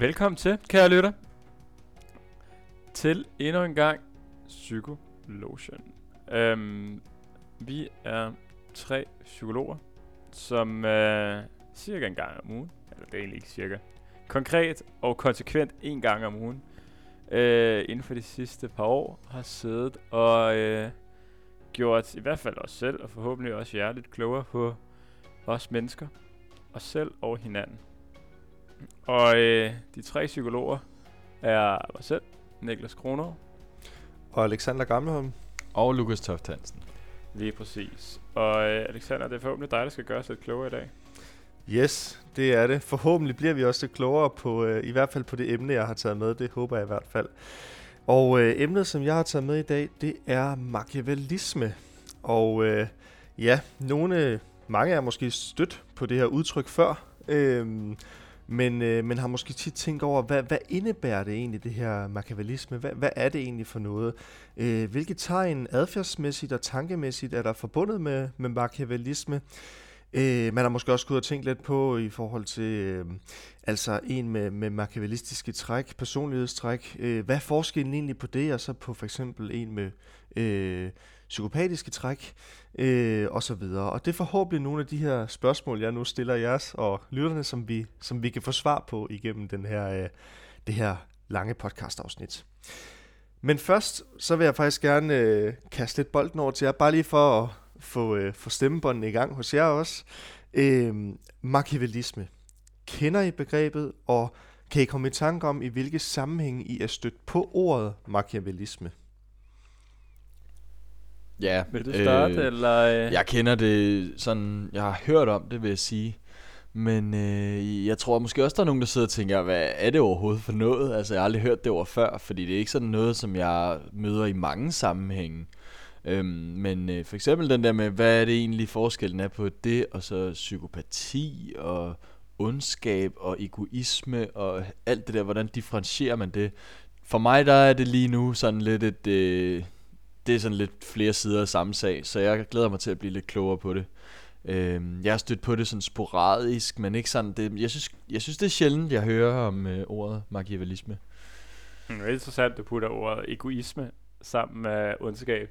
Velkommen til, kære lytter, til endnu en gang Psykologen. Øhm, vi er tre psykologer, som øh, cirka en gang om ugen, eller det er egentlig ikke cirka, konkret og konsekvent en gang om ugen, øh, inden for de sidste par år, har siddet og øh, gjort i hvert fald os selv, og forhåbentlig også jer lidt klogere på os mennesker, os selv og hinanden. Og øh, de tre psykologer er mig selv, Niklas Kronov, Og Alexander Gamleholm. Og Lukas Toft Hansen. lige præcis. Og øh, Alexander, det er forhåbentlig dig, der skal gøre os lidt klogere i dag. Yes, det er det. Forhåbentlig bliver vi også lidt klogere på, øh, i hvert fald på det emne, jeg har taget med. Det håber jeg i hvert fald. Og øh, emnet, som jeg har taget med i dag, det er machiavellisme. Og øh, ja, nogle, mange er måske stødt på det her udtryk før. Øh, men, øh, men har måske tit tænkt over, hvad, hvad indebærer det egentlig, det her machiavellisme? Hvad, hvad er det egentlig for noget? Øh, hvilke tegn adfærdsmæssigt og tankemæssigt er der forbundet med, med machiavellisme? Øh, man har måske også gået og tænkt lidt på i forhold til øh, altså en med, med machiavellistiske træk, personlighedstræk. Øh, hvad er forskellen egentlig på det, og så på for eksempel en med øh, psykopatiske træk, øh, og så videre. Og det er forhåbentlig nogle af de her spørgsmål, jeg nu stiller jeres og lytterne, som vi, som vi kan få svar på igennem den her, øh, det her lange podcastafsnit. Men først, så vil jeg faktisk gerne øh, kaste lidt bolden over til jer, bare lige for at få, øh, få stemmebåndene i gang hos jer også. Øh, machiavellisme. Kender I begrebet, og kan I komme i tanke om, i hvilke sammenhæng I er stødt på ordet machiavellisme? Ja, Vil du starte, øh, eller? Øh? Jeg kender det sådan, jeg har hørt om det, vil jeg sige. Men øh, jeg tror måske også, der er nogen, der sidder og tænker, hvad er det overhovedet for noget? Altså, jeg har aldrig hørt det ord før, fordi det er ikke sådan noget, som jeg møder i mange sammenhænge. Øhm, men øh, for eksempel den der med, hvad er det egentlig forskellen er på det, og så psykopati, og ondskab, og egoisme, og alt det der, hvordan differentierer man det? For mig, der er det lige nu sådan lidt et... Øh, det er sådan lidt flere sider af samme sag, så jeg glæder mig til at blive lidt klogere på det. Øhm, jeg har stødt på det sådan sporadisk, men ikke sådan det, jeg, synes, jeg synes det er sjældent, jeg hører om øh, ordet machiavellisme. Hmm, det er interessant, at du putter ordet egoisme sammen med ondskab.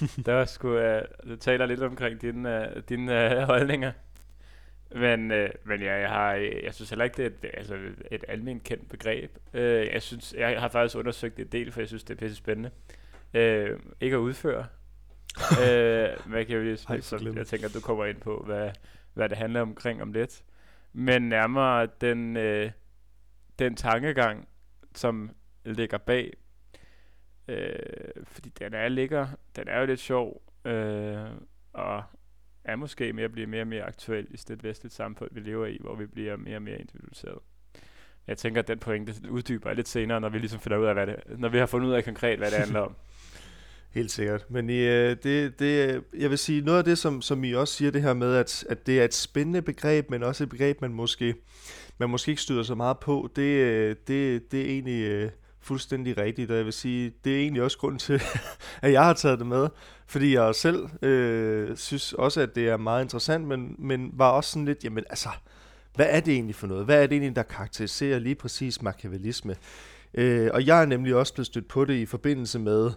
der skulle uh, du taler lidt omkring dine, uh, dine uh, holdninger. Men, uh, men ja, jeg, har, jeg synes heller ikke, det er et, altså et almindeligt kendt begreb. Uh, jeg, synes, jeg har faktisk undersøgt det en del, for jeg synes, det er pisse spændende. Uh, ikke at udføre. uh, machiavellisme, Ej, for som glemmer. jeg tænker, du kommer ind på, hvad, hvad det handler omkring om lidt. Men nærmere den, uh, den tankegang, som ligger bag. Øh, fordi den er ligger, den er jo lidt sjov, øh, og er måske mere at blive mere og mere aktuel i det vestligt samfund, vi lever i, hvor vi bliver mere og mere individualiseret. Jeg tænker, at den pointe uddyber jeg lidt senere, når vi ligesom finder ud af, hvad det, når vi har fundet ud af konkret, hvad det handler om. Helt sikkert. Men I, øh, det, det, jeg vil sige, noget af det, som, som I også siger, det her med, at, at det er et spændende begreb, men også et begreb, man måske, man måske ikke støder så meget på, det, øh, det, det er egentlig øh, fuldstændig rigtigt. Og jeg vil sige, det er egentlig også grund til, at jeg har taget det med. Fordi jeg selv øh, synes også, at det er meget interessant, men, men var også sådan lidt, jamen altså, hvad er det egentlig for noget? Hvad er det egentlig, der karakteriserer lige præcis machiavellisme? Øh, og jeg er nemlig også blevet stødt på det i forbindelse med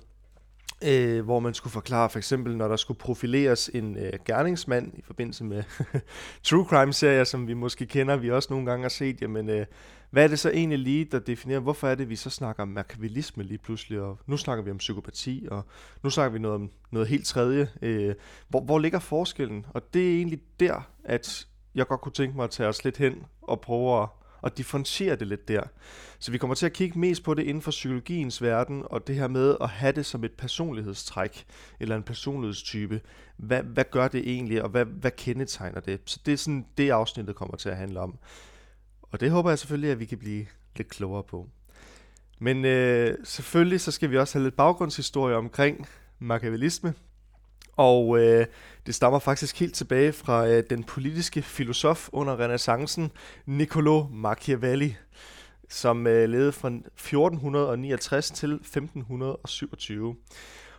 øh, hvor man skulle forklare for eksempel, når der skulle profileres en øh, gerningsmand i forbindelse med true crime-serier, som vi måske kender, vi også nogle gange har set, jamen, øh, hvad er det så egentlig lige, der definerer, hvorfor er det, vi så snakker om machiavellisme lige pludselig, og nu snakker vi om psykopati, og nu snakker vi noget om noget helt tredje. Øh, hvor, hvor ligger forskellen? Og det er egentlig der, at jeg godt kunne tænke mig at tage os lidt hen og prøve at, at differentiere det lidt der. Så vi kommer til at kigge mest på det inden for psykologiens verden, og det her med at have det som et personlighedstræk, eller en personlighedstype. Hvad, hvad gør det egentlig, og hvad, hvad kendetegner det? Så det er sådan det afsnittet kommer til at handle om. Og det håber jeg selvfølgelig, at vi kan blive lidt klogere på. Men øh, selvfølgelig så skal vi også have lidt baggrundshistorie omkring machiavellisme. Og øh, det stammer faktisk helt tilbage fra øh, den politiske filosof under renaissancen, Niccolo Machiavelli som øh, levede fra 1469 til 1527.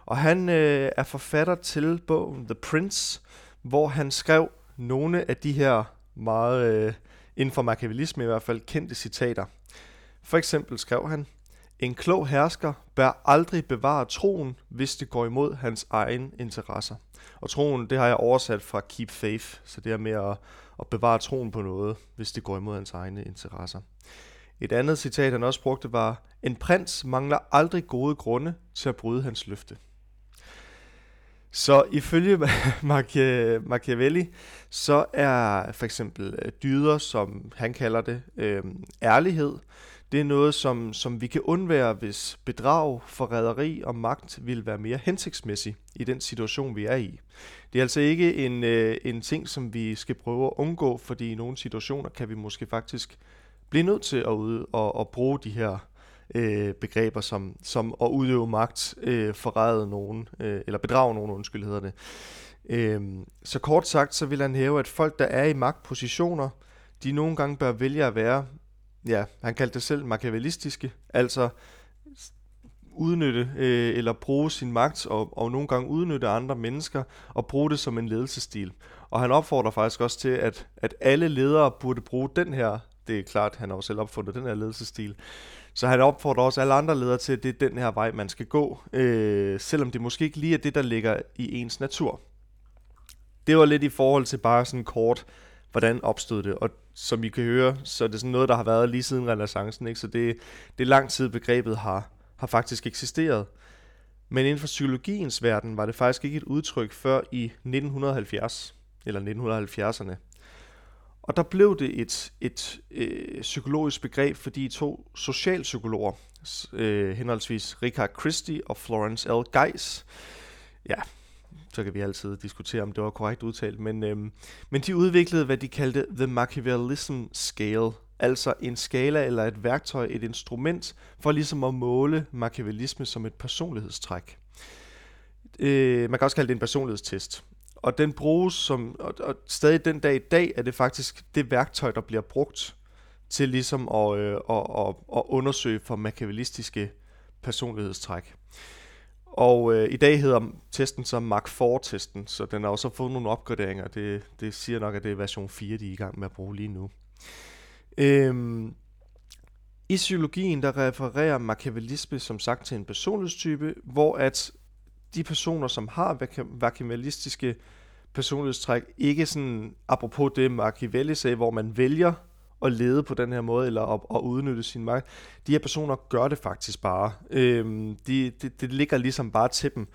Og han øh, er forfatter til bogen The Prince, hvor han skrev nogle af de her meget, øh, inden for machiavellisme i hvert fald, kendte citater. For eksempel skrev han, en klog hersker bør aldrig bevare troen, hvis det går imod hans egen interesser. Og troen, det har jeg oversat fra keep faith, så det er med at, at bevare troen på noget, hvis det går imod hans egne interesser. Et andet citat, han også brugte, var, en prins mangler aldrig gode grunde til at bryde hans løfte. Så ifølge Machiavelli, så er for eksempel øh, dyder, som han kalder det, øh, ærlighed, det er noget, som, som vi kan undvære, hvis bedrag, forræderi og magt vil være mere hensigtsmæssig i den situation, vi er i. Det er altså ikke en, øh, en ting, som vi skal prøve at undgå, fordi i nogle situationer kan vi måske faktisk blive nødt til at, ud og, og bruge de her øh, begreber som, som at udøve magt, øh, forræde nogen, øh, eller bedrage nogen, undskyld hedder det. Øh, så kort sagt, så vil han hæve, at folk, der er i magtpositioner, de nogle gange bør vælge at være, ja, han kaldte det selv machiavellistiske, altså udnytte øh, eller bruge sin magt og, og nogle gange udnytte andre mennesker og bruge det som en ledelsesstil. Og han opfordrer faktisk også til, at, at alle ledere burde bruge den her, det er klart, han har jo selv opfundet den her ledelsesstil, så han opfordrer også alle andre ledere til, at det er den her vej, man skal gå, øh, selvom det måske ikke lige er det, der ligger i ens natur. Det var lidt i forhold til bare sådan kort, hvordan opstod det, og som I kan høre, så er det sådan noget, der har været lige siden renaissancen, ikke? så det, det er lang tid begrebet har, har faktisk eksisteret. Men inden for psykologiens verden var det faktisk ikke et udtryk før i 1970, eller 1970'erne. Og der blev det et, et øh, psykologisk begreb, fordi to socialpsykologer, øh, henholdsvis Richard Christie og Florence L. Geis, ja, så kan vi altid diskutere, om det var korrekt udtalt, men, øh, men de udviklede, hvad de kaldte The Machiavellism Scale, altså en skala eller et værktøj, et instrument for ligesom at måle machiavellisme som et personlighedstræk. Øh, man kan også kalde det en personlighedstest. Og den bruges som, og, og stadig den dag i dag er det faktisk det værktøj, der bliver brugt til ligesom at, øh, at, at, at undersøge for machiavellistiske personlighedstræk. Og øh, i dag hedder testen så Mark 4-testen, så den har også fået nogle opgraderinger. Det, det siger nok, at det er version 4, de er i gang med at bruge lige nu. Øhm, I psykologien der refererer machiavellisme som sagt til en personlighedstype, hvor at de personer, som har machiavellistiske personlighedstræk, ikke sådan, apropos det Machiavelli sagde, hvor man vælger at lede på den her måde, eller at, at udnytte sin magt. De her personer gør det faktisk bare. Øhm, de, det, det ligger ligesom bare til dem.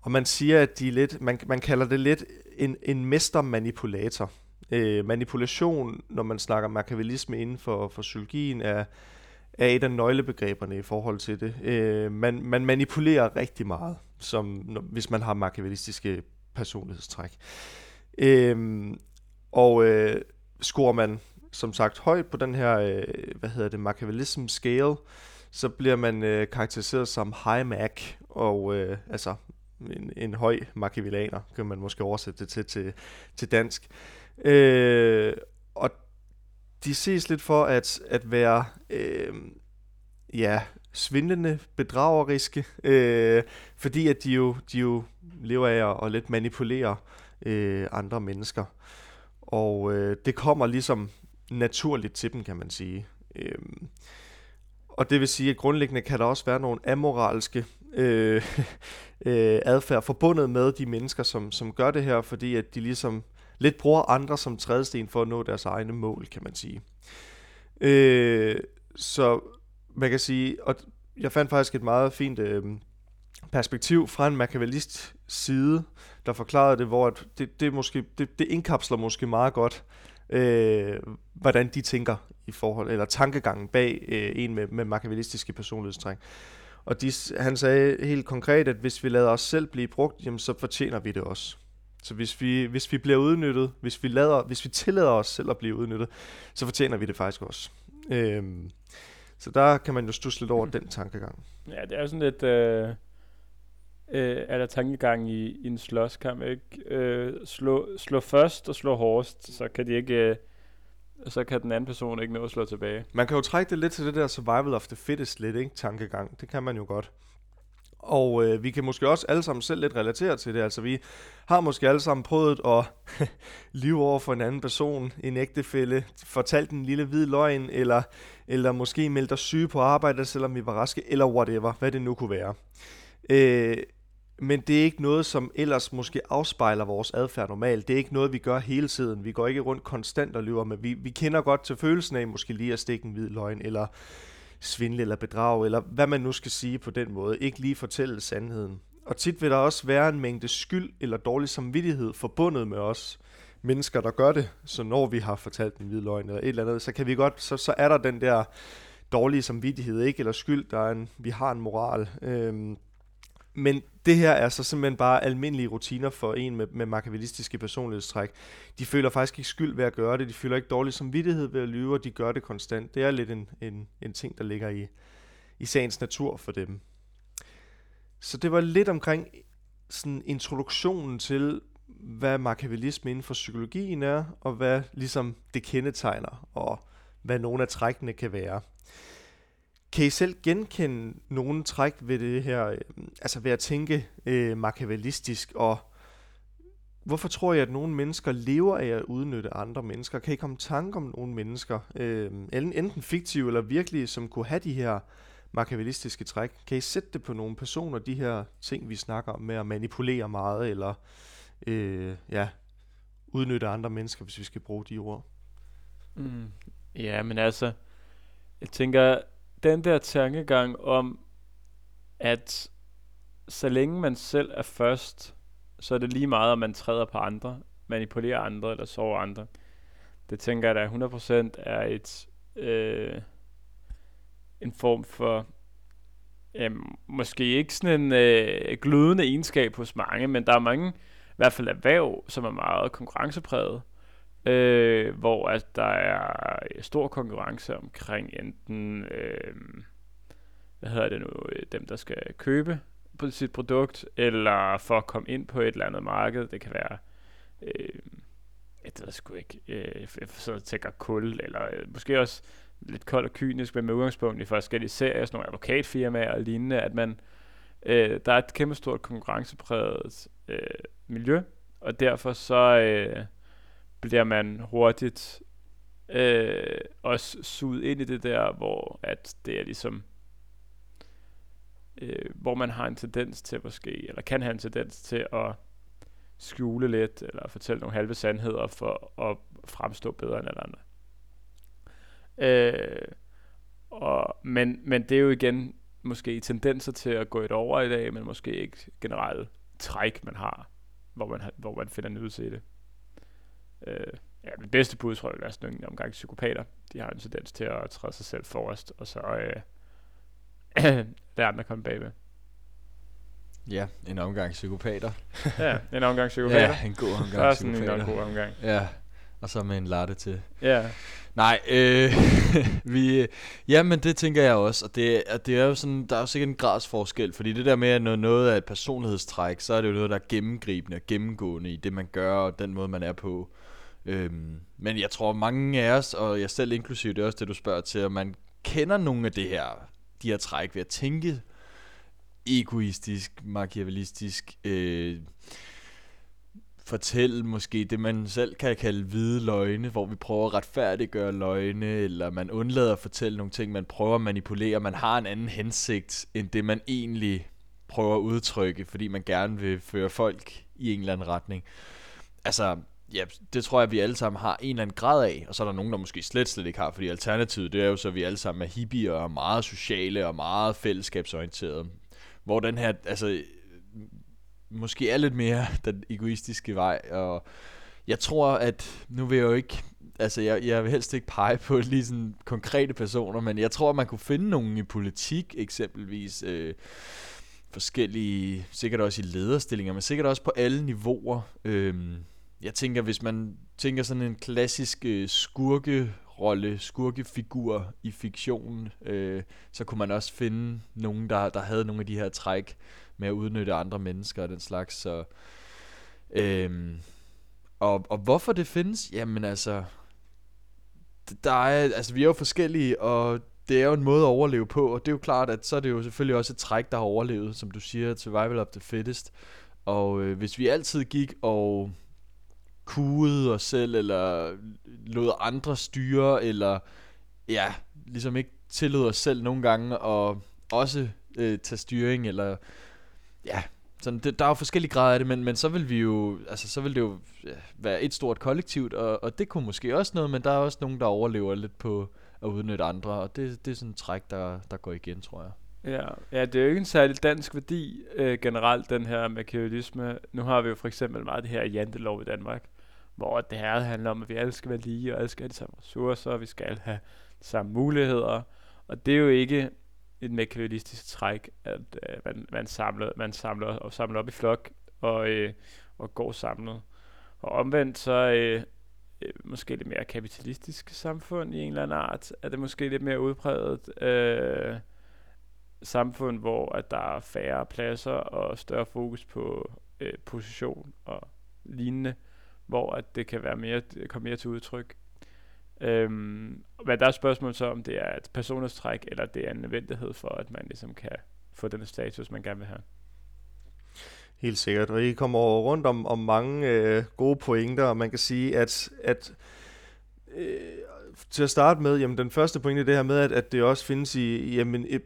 Og man siger, at de er lidt, man, man kalder det lidt en, en mestermanipulator. Øh, manipulation, når man snakker machiavellisme inden for, for psykologien, er, er et af nøglebegreberne i forhold til det. Øh, man, man manipulerer rigtig meget, som når, hvis man har machiavellistiske personlighedstræk. Øhm, og øh, scorer man som sagt højt på den her, øh, hvad hedder det, Machiavellism scale, så bliver man øh, karakteriseret som high Mac, og øh, altså en, en høj machiavellaner, kan man måske oversætte det til, til, til dansk. Øh, og de ses lidt for at, at være øh, ja, svindlende, bedrageriske, øh, fordi at de jo, de jo lever af at, at lidt manipulere øh, andre mennesker. Og øh, det kommer ligesom naturligt til dem, kan man sige. Øh, og det vil sige, at grundlæggende kan der også være nogle amoralske øh, øh, adfærd forbundet med de mennesker, som, som gør det her, fordi at de ligesom lidt bruger andre som trædesten for at nå deres egne mål, kan man sige. Øh, så man kan sige, og jeg fandt faktisk et meget fint øh, perspektiv fra en machiavellist side, der forklarede det, hvor det, det, måske, det, det indkapsler måske meget godt, øh, hvordan de tænker i forhold, eller tankegangen bag øh, en med, med machiavellistiske personlighedstræk. Og de, han sagde helt konkret, at hvis vi lader os selv blive brugt, jamen, så fortjener vi det også. Så hvis vi, hvis vi bliver udnyttet, hvis vi, lader, hvis vi tillader os selv at blive udnyttet, så fortjener vi det faktisk også. Øhm, så der kan man jo stusse lidt over den tankegang. Ja, det er jo sådan lidt... Øh, øh, er der tankegang i, i en slåskamp, ikke? Øh, slå, slå først og slå hårdest, så kan de ikke... Øh, så kan den anden person ikke nå at slå tilbage. Man kan jo trække det lidt til det der survival of the fittest lidt, ikke? Tankegang. Det kan man jo godt. Og øh, vi kan måske også alle sammen selv lidt relatere til det. Altså vi har måske alle sammen prøvet at lyve over for en anden person, en ægtefælle, fortalt en lille hvid løgn, eller, eller måske meldt os syge på arbejde, selvom vi var raske, eller whatever, hvad det nu kunne være. Øh, men det er ikke noget, som ellers måske afspejler vores adfærd normalt. Det er ikke noget, vi gør hele tiden. Vi går ikke rundt konstant og lyver, men vi, vi kender godt til følelsen af måske lige at stikke en hvid løgn, eller svindle eller bedrage, eller hvad man nu skal sige på den måde. Ikke lige fortælle sandheden. Og tit vil der også være en mængde skyld eller dårlig samvittighed forbundet med os mennesker, der gør det. Så når vi har fortalt en hvid løgn eller et eller andet, så kan vi godt, så, så er der den der dårlige samvittighed, ikke? Eller skyld, der er en, vi har en moral. Øhm, men det her er så simpelthen bare almindelige rutiner for en med, med machiavellistiske personlighedstræk. De føler faktisk ikke skyld ved at gøre det, de føler ikke dårlig samvittighed ved at lyve, og de gør det konstant. Det er lidt en, en, en ting, der ligger i, i sagens natur for dem. Så det var lidt omkring sådan introduktionen til, hvad machiavellisme inden for psykologien er, og hvad ligesom det kendetegner, og hvad nogle af trækkene kan være. Kan I selv genkende nogle træk ved det her, øh, altså ved at tænke øh, machiavellistisk, og hvorfor tror jeg, at nogle mennesker lever af at udnytte andre mennesker? Kan I komme i tanke om nogle mennesker, øh, enten fiktive eller virkelige, som kunne have de her machiavellistiske træk? Kan I sætte det på nogle personer, de her ting, vi snakker om med at manipulere meget, eller øh, ja, udnytte andre mennesker, hvis vi skal bruge de ord? Mm. Ja, men altså, jeg tænker, den der tankegang om, at så længe man selv er først, så er det lige meget, om man træder på andre, manipulerer andre eller sover andre. Det tænker jeg da 100% er et, øh, en form for, øh, måske ikke sådan en øh, glødende egenskab hos mange, men der er mange, i hvert fald erhverv, som er meget konkurrencepræget øh, hvor at der er stor konkurrence omkring enten, øh, hvad hedder det nu, øh, dem der skal købe på sit produkt, eller for at komme ind på et eller andet marked. Det kan være, øh, jeg ved sgu ikke, øh, så tænker kul, eller øh, måske også lidt kold og kynisk, men med udgangspunkt i forskellige serier, sådan nogle advokatfirmaer og lignende, at man, øh, der er et kæmpe stort konkurrencepræget øh, miljø, og derfor så, øh, bliver man hurtigt øh, også suget ind i det der, hvor at det er ligesom, øh, hvor man har en tendens til måske, eller kan have en tendens til at skjule lidt, eller fortælle nogle halve sandheder for at fremstå bedre end alle andre. Øh, og, men, men det er jo igen måske tendenser til at gå et over i dag, men måske ikke generelt træk, man har, hvor man, hvor man finder nydelse i det. Øh, ja, det bedste bud, tror jeg, er sådan en omgang psykopater. De har en tendens til at træde sig selv forrest, og så øh, lade andre komme bagved. Ja, en omgang psykopater. ja, en omgang psykopater. Ja, en god omgang psykopater. sådan en, en god omgang. Ja, og så med en latte til. Ja. Nej, øh, vi, ja, men det tænker jeg også, og det, at det er jo sådan, der er jo sikkert en gradsforskel, fordi det der med, at når noget er et personlighedstræk, så er det jo noget, der er gennemgribende og gennemgående i det, man gør, og den måde, man er på. Øhm, men jeg tror, mange af os, og jeg selv inklusive, det er også det, du spørger til, at man kender nogle af det her, de her træk ved at tænke egoistisk, machiavellistisk, øh, fortælle måske det, man selv kan kalde hvide løgne, hvor vi prøver at retfærdiggøre løgne, eller man undlader at fortælle nogle ting, man prøver at manipulere, man har en anden hensigt, end det man egentlig prøver at udtrykke, fordi man gerne vil føre folk i en eller anden retning. Altså, ja, det tror jeg, vi alle sammen har en eller anden grad af, og så er der nogen, der måske slet, slet ikke har, fordi alternativet, det er jo så, at vi alle sammen er hippie og meget sociale og meget fællesskabsorienterede. Hvor den her, altså, måske er lidt mere den egoistiske vej, og jeg tror, at nu vil jeg jo ikke, altså jeg, jeg vil helst ikke pege på lige sådan konkrete personer, men jeg tror, at man kunne finde nogen i politik eksempelvis, øh, forskellige, sikkert også i lederstillinger, men sikkert også på alle niveauer. Øh, jeg tænker, hvis man tænker sådan en klassisk øh, skurkerolle, skurkefigur i fiktionen, øh, så kunne man også finde nogen, der, der havde nogle af de her træk med at udnytte andre mennesker og den slags. Så, øh, og, og hvorfor det findes? Jamen altså, der er, altså vi er jo forskellige, og det er jo en måde at overleve på, og det er jo klart, at så er det jo selvfølgelig også et træk, der har overlevet, som du siger, survival of the fittest. Og øh, hvis vi altid gik og kuede os selv, eller lod andre styre, eller ja, ligesom ikke tillod os selv nogle gange at også øh, tage styring, eller ja, sådan, det, der er jo forskellige grader af det, men, men så vil vi jo, altså så vil det jo ja, være et stort kollektivt, og, og det kunne måske også noget, men der er også nogen, der overlever lidt på at udnytte andre, og det, det er sådan en træk, der, der går igen, tror jeg. Ja, ja, det er jo ikke en særlig dansk værdi øh, generelt, den her machiavellisme. Nu har vi jo for eksempel meget det her jantelov i Danmark, hvor det her handler om, at vi alle skal være lige, og alle skal have de samme ressourcer, og vi skal have de samme muligheder. Og det er jo ikke et mekanistisk træk, at øh, man, man, samler, man samler og samler op i flok og, øh, og går samlet. Og omvendt så øh, øh måske lidt mere kapitalistisk samfund i en eller anden art, er det måske lidt mere udpræget øh, samfund, hvor at der er færre pladser og større fokus på øh, position og lignende, hvor at det kan være mere, komme mere til udtryk. Øhm, men der er spørgsmål så, om det er et personlighedstræk, eller det er en nødvendighed for, at man ligesom kan få den status, man gerne vil have. Helt sikkert, og I kommer rundt om, om mange øh, gode pointer, og man kan sige, at, at øh, til at starte med, jamen den første pointe er det her med, at, at det også findes i, jamen, i,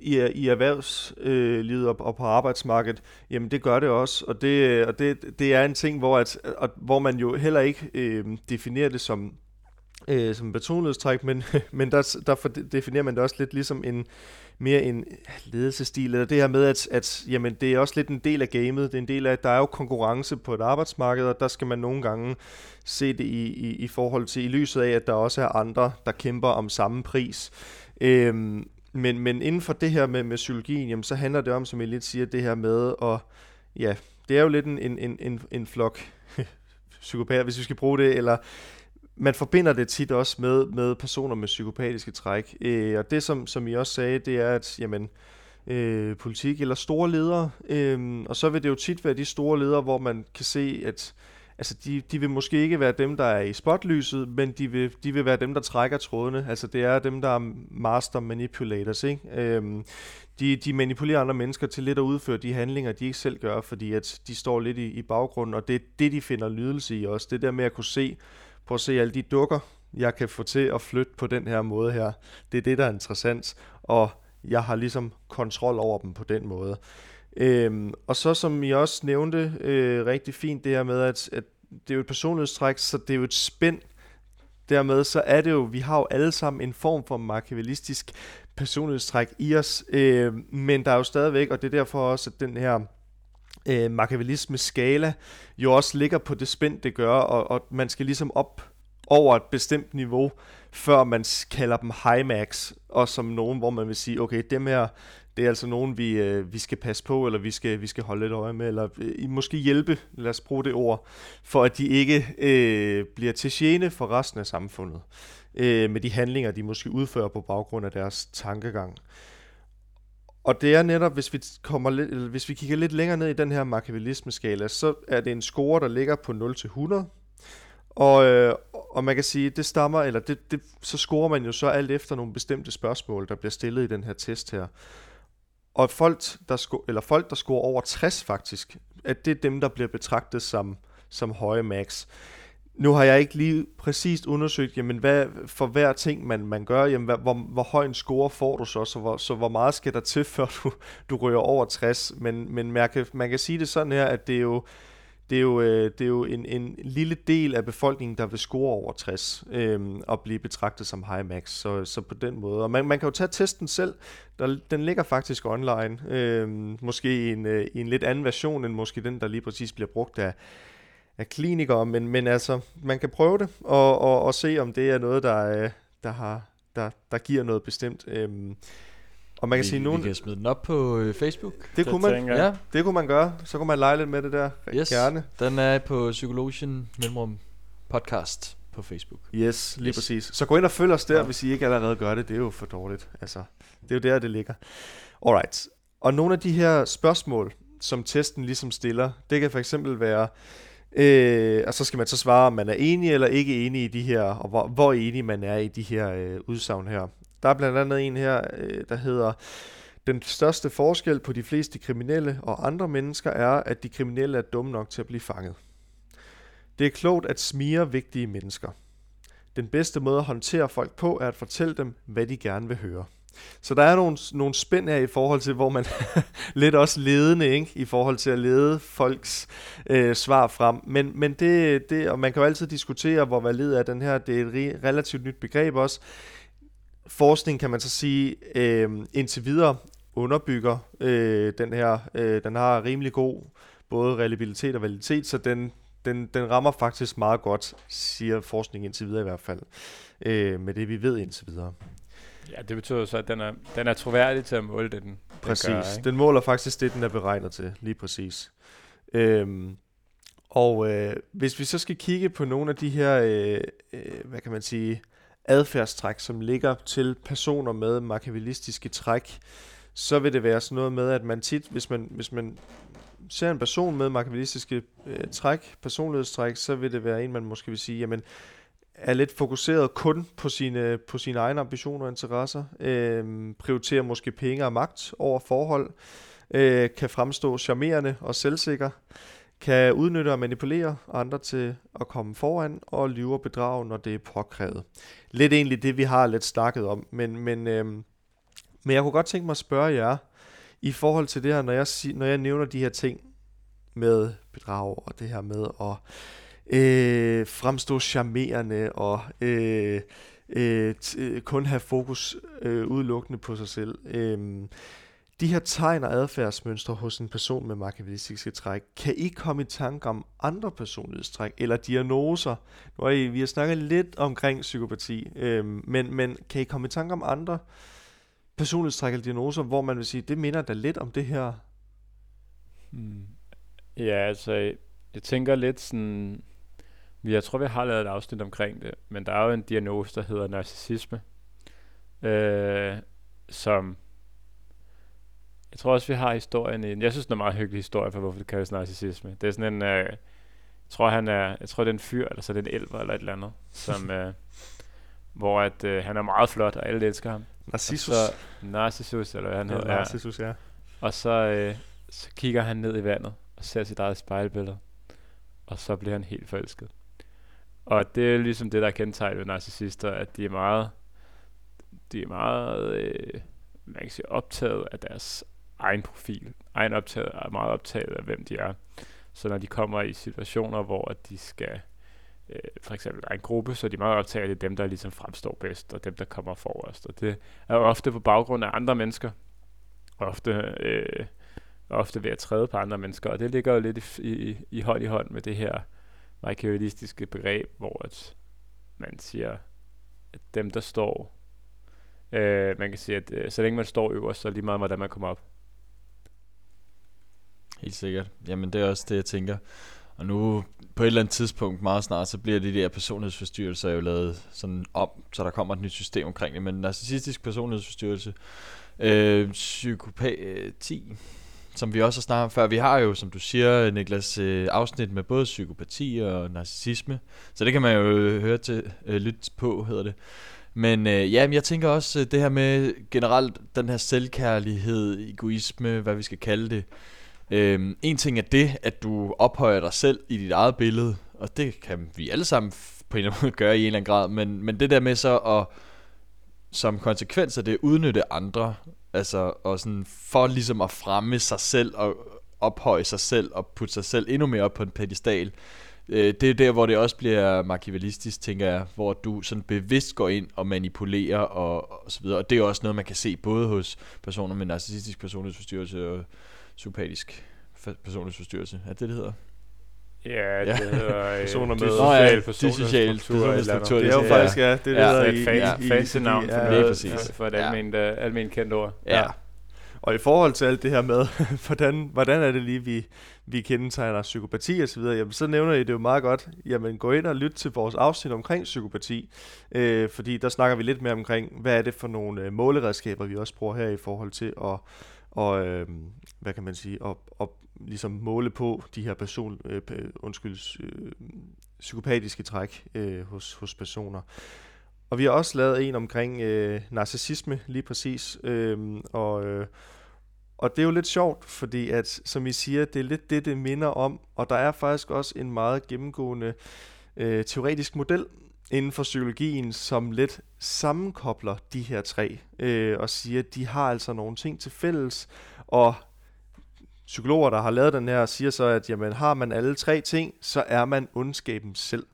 i, i erhvervslivet øh, og, og på arbejdsmarkedet, jamen det gør det også, og det, og det, det er en ting, hvor, at, at, hvor man jo heller ikke øh, definerer det som øh, som personlighedstræk, men, men der, der definerer man det også lidt ligesom en mere en ledelsestil, eller det her med, at, at jamen, det er også lidt en del af gamet, det er en del af, at der er jo konkurrence på et arbejdsmarked, og der skal man nogle gange se det i, i, i forhold til, i lyset af, at der også er andre, der kæmper om samme pris. Øhm, men, men inden for det her med, med psykologien, jamen, så handler det om, som jeg lidt siger, det her med at, ja, det er jo lidt en, en, en, en flok psykopater, hvis vi skal bruge det, eller man forbinder det tit også med, med personer med psykopatiske træk. Øh, og det, som, som I også sagde, det er, at jamen, øh, politik eller store ledere, øh, og så vil det jo tit være de store ledere, hvor man kan se, at altså de, de vil måske ikke være dem, der er i spotlyset, men de vil, de vil være dem, der trækker trådene. Altså det er dem, der er master manipulators. Ikke? Øhm, de, de manipulerer andre mennesker til lidt at udføre de handlinger, de ikke selv gør, fordi at de står lidt i, i baggrunden, og det er det, de finder lydelse i også. Det der med at kunne se, prøv at se alle de dukker, jeg kan få til at flytte på den her måde her. Det er det, der er interessant, og jeg har ligesom kontrol over dem på den måde. Øhm, og så som I også nævnte øh, rigtig fint, det her med, at, at det er jo et personlighedstræk, så det er jo et spænd. Dermed så er det jo, vi har jo alle sammen en form for machiavellistisk personlighedstræk i os, øh, men der er jo stadigvæk, og det er derfor også, at den her øh, machiavellisme-skala jo også ligger på det spænd, det gør, og, og man skal ligesom op over et bestemt niveau, før man kalder dem high max, og som nogen, hvor man vil sige, okay, dem her, det er altså nogen, vi, øh, vi skal passe på, eller vi skal, vi skal holde lidt øje med, eller øh, måske hjælpe, lad os bruge det ord, for at de ikke øh, bliver til gene for resten af samfundet, øh, med de handlinger, de måske udfører på baggrund af deres tankegang. Og det er netop, hvis vi, kommer lidt, eller hvis vi kigger lidt længere ned i den her machiavellisme-skala, så er det en score, der ligger på 0 til 100. Og, øh, og man kan sige, det stammer, eller det, det, så scorer man jo så alt efter nogle bestemte spørgsmål, der bliver stillet i den her test her. Og folk, der, sko- eller folk, der scorer over 60 faktisk, at det er dem, der bliver betragtet som, som høje max. Nu har jeg ikke lige præcist undersøgt, jamen hvad, for hver ting, man, man gør, jamen hvad, hvor, hvor høj en score får du så, så hvor, så hvor meget skal der til, før du, du rører over 60. Men, men man, kan, man kan sige det sådan her, at det er jo, det er jo, øh, det er jo en, en lille del af befolkningen, der vil score over 60 øh, og blive betragtet som high max. Så, så på den måde. Og man, man kan jo tage testen selv. Der, den ligger faktisk online. Øh, måske i en, øh, i en lidt anden version, end måske den, der lige præcis bliver brugt af af klinikere, men, men altså, man kan prøve det, og, og, og se, om det er noget, der, øh, der, har, der, der giver noget bestemt. Øhm, og man kan vi, sige, nogen... Vi kan smide den op på øh, Facebook. Det, det kunne man, ja. det kunne man gøre. Så kunne man lege lidt med det der. Yes, Gerne. den er på Psykologien Mellemrum Podcast på Facebook. Yes, lige yes. præcis. Så gå ind og følg os der, ja. hvis I ikke allerede gør det. Det er jo for dårligt. Altså, det er jo der, det ligger. Alright. Og nogle af de her spørgsmål, som testen ligesom stiller, det kan for eksempel være, Øh, og så skal man så svare, om man er enig eller ikke enig i de her, og hvor, hvor enig man er i de her øh, udsagn her. der er blandt andet en her, øh, der hedder, den største forskel på de fleste kriminelle og andre mennesker er, at de kriminelle er dumme nok til at blive fanget. Det er klogt at smire vigtige mennesker. Den bedste måde at håndtere folk på er at fortælle dem, hvad de gerne vil høre. Så der er nogle, nogle spænd her i forhold til, hvor man lidt også ledende, ikke? i forhold til at lede folks øh, svar frem. Men, men det, det, og man kan jo altid diskutere, hvor valid er den her. Det er et relativt nyt begreb også. Forskning kan man så sige, øh, indtil videre underbygger øh, den her. Øh, den har rimelig god både reliabilitet og validitet, så den, den, den rammer faktisk meget godt, siger forskning indtil videre i hvert fald, øh, med det vi ved indtil videre. Ja, det betyder så, at den er, den er troværdig til at måle det, den, Præcis. den gør. Ikke? Den måler faktisk det, den er beregnet til, lige præcis. Øhm, og øh, hvis vi så skal kigge på nogle af de her, øh, øh, hvad kan man sige, adfærdstræk, som ligger til personer med machiavellistiske træk, så vil det være sådan noget med, at man tit, hvis man, hvis man ser en person med machiavellistiske øh, træk, personlighedstræk, så vil det være en, man måske vil sige, jamen, er lidt fokuseret kun på sine, på sine egne ambitioner og interesser, øh, prioriterer måske penge og magt over forhold, øh, kan fremstå charmerende og selvsikker, kan udnytte og manipulere andre til at komme foran og lyve og bedrage, når det er påkrævet. Lidt egentlig det, vi har lidt snakket om, men, men, øh, men jeg kunne godt tænke mig at spørge jer, i forhold til det her, når jeg, når jeg nævner de her ting med bedrag og det her med at øh, fremstå charmerende og øh, øh, t- øh, kun have fokus øh, udelukkende på sig selv. Øh, de her tegn og adfærdsmønstre hos en person med machiavellistiske træk, kan I komme i tanke om andre personlighedstræk eller diagnoser? Nu har I, vi har snakket lidt omkring psykopati, øh, men, men kan I komme i tanke om andre personlighedstræk eller diagnoser, hvor man vil sige, det minder da lidt om det her? Hmm. Ja, altså, jeg tænker lidt sådan, jeg tror, vi har lavet et afsnit omkring det, men der er jo en diagnose, der hedder narcissisme, øh, som jeg tror også, vi har historien i Jeg synes, det er en meget hyggelig historie for, hvorfor det kaldes narcissisme. Det er sådan en... Øh, jeg tror, han er, jeg tror, det er en fyr, eller så er det en elver, eller et eller andet, som, øh, hvor at, øh, han er meget flot, og alle elsker ham. Narcissus. Så, Narcissus, eller hvad han ja, hedder. Narcissus, ja. Og så, øh, så kigger han ned i vandet, og ser sit eget spejlbillede. Og så bliver han helt forelsket. Og det er ligesom det, der kendetegner narcissister, at de er meget, de er meget, øh, man kan sige, optaget af deres egen profil. Egen optaget er meget optaget af, hvem de er. Så når de kommer i situationer, hvor de skal, øh, for eksempel der er en gruppe, så er de meget optaget af dem, der ligesom fremstår bedst, og dem, der kommer forrest. Og det er jo ofte på baggrund af andre mennesker. Ofte, øh, ofte ved at træde på andre mennesker, og det ligger jo lidt i, i, i hånd i hånd med det her materialistiske begreb, hvor at man siger, at dem, der står, øh, man kan sige, at øh, så længe man står øverst, så er lige meget, hvordan man kommer op. Helt sikkert. Jamen, det er også det, jeg tænker. Og nu, på et eller andet tidspunkt, meget snart, så bliver de der personlighedsforstyrrelser jo lavet sådan om, så der kommer et nyt system omkring det. Men narcissistisk personlighedsforstyrrelse, øh, psykopati, øh, som vi også har snakket om før. Vi har jo, som du siger, Niklas, øh, afsnit med både psykopati og narcissisme. Så det kan man jo øh, høre til, øh, lytte på, hedder det. Men øh, ja, men jeg tænker også det her med generelt den her selvkærlighed, egoisme, hvad vi skal kalde det. Øh, en ting er det, at du ophøjer dig selv i dit eget billede, og det kan vi alle sammen på en eller anden måde gøre i en eller anden grad, men, men det der med så at som konsekvens af det udnytte andre, altså og sådan for ligesom at fremme sig selv og ophøje sig selv og putte sig selv endnu mere op på en pedestal. Øh, det er der, hvor det også bliver machiavellistisk, tænker jeg, hvor du sådan bevidst går ind og manipulerer og, og så videre. Og det er også noget, man kan se både hos personer med narcissistisk personlighedsforstyrrelse og psykopatisk personlighedsforstyrrelse. Er det det, det hedder? Ja, det hedder øh, Personer med- Nå ja, personlighedsstruktur. Det er jo Ja. faktisk, ja, det er Ja. det, der Det er i, navn for, ja, præcis. for, et Ja. almindeligt, uh, almindeligt kendt ord. Ja. Og i forhold til alt det her med, hvordan, hvordan er det lige, vi, vi kendetegner psykopati og så videre, jamen, så nævner I det jo meget godt. Jamen, gå ind og lyt til vores afsnit omkring psykopati, øh, fordi der snakker vi lidt mere omkring, hvad er det for nogle øh, måleredskaber, vi også bruger her i forhold til at, og, øh, hvad kan man sige, at, at ligesom måle på de her person, øh, undskyld, øh, psykopatiske træk øh, hos, hos personer. og vi har også lavet en omkring øh, narcissisme lige præcis. Øh, og, øh, og det er jo lidt sjovt, fordi at, som I siger, det er lidt det, det minder om. Og der er faktisk også en meget gennemgående øh, teoretisk model inden for psykologien, som lidt sammenkobler de her tre, øh, og siger, at de har altså nogle ting til fælles, og psykologer, der har lavet den her, siger så, at jamen, har man alle tre ting, så er man ondskaben selv.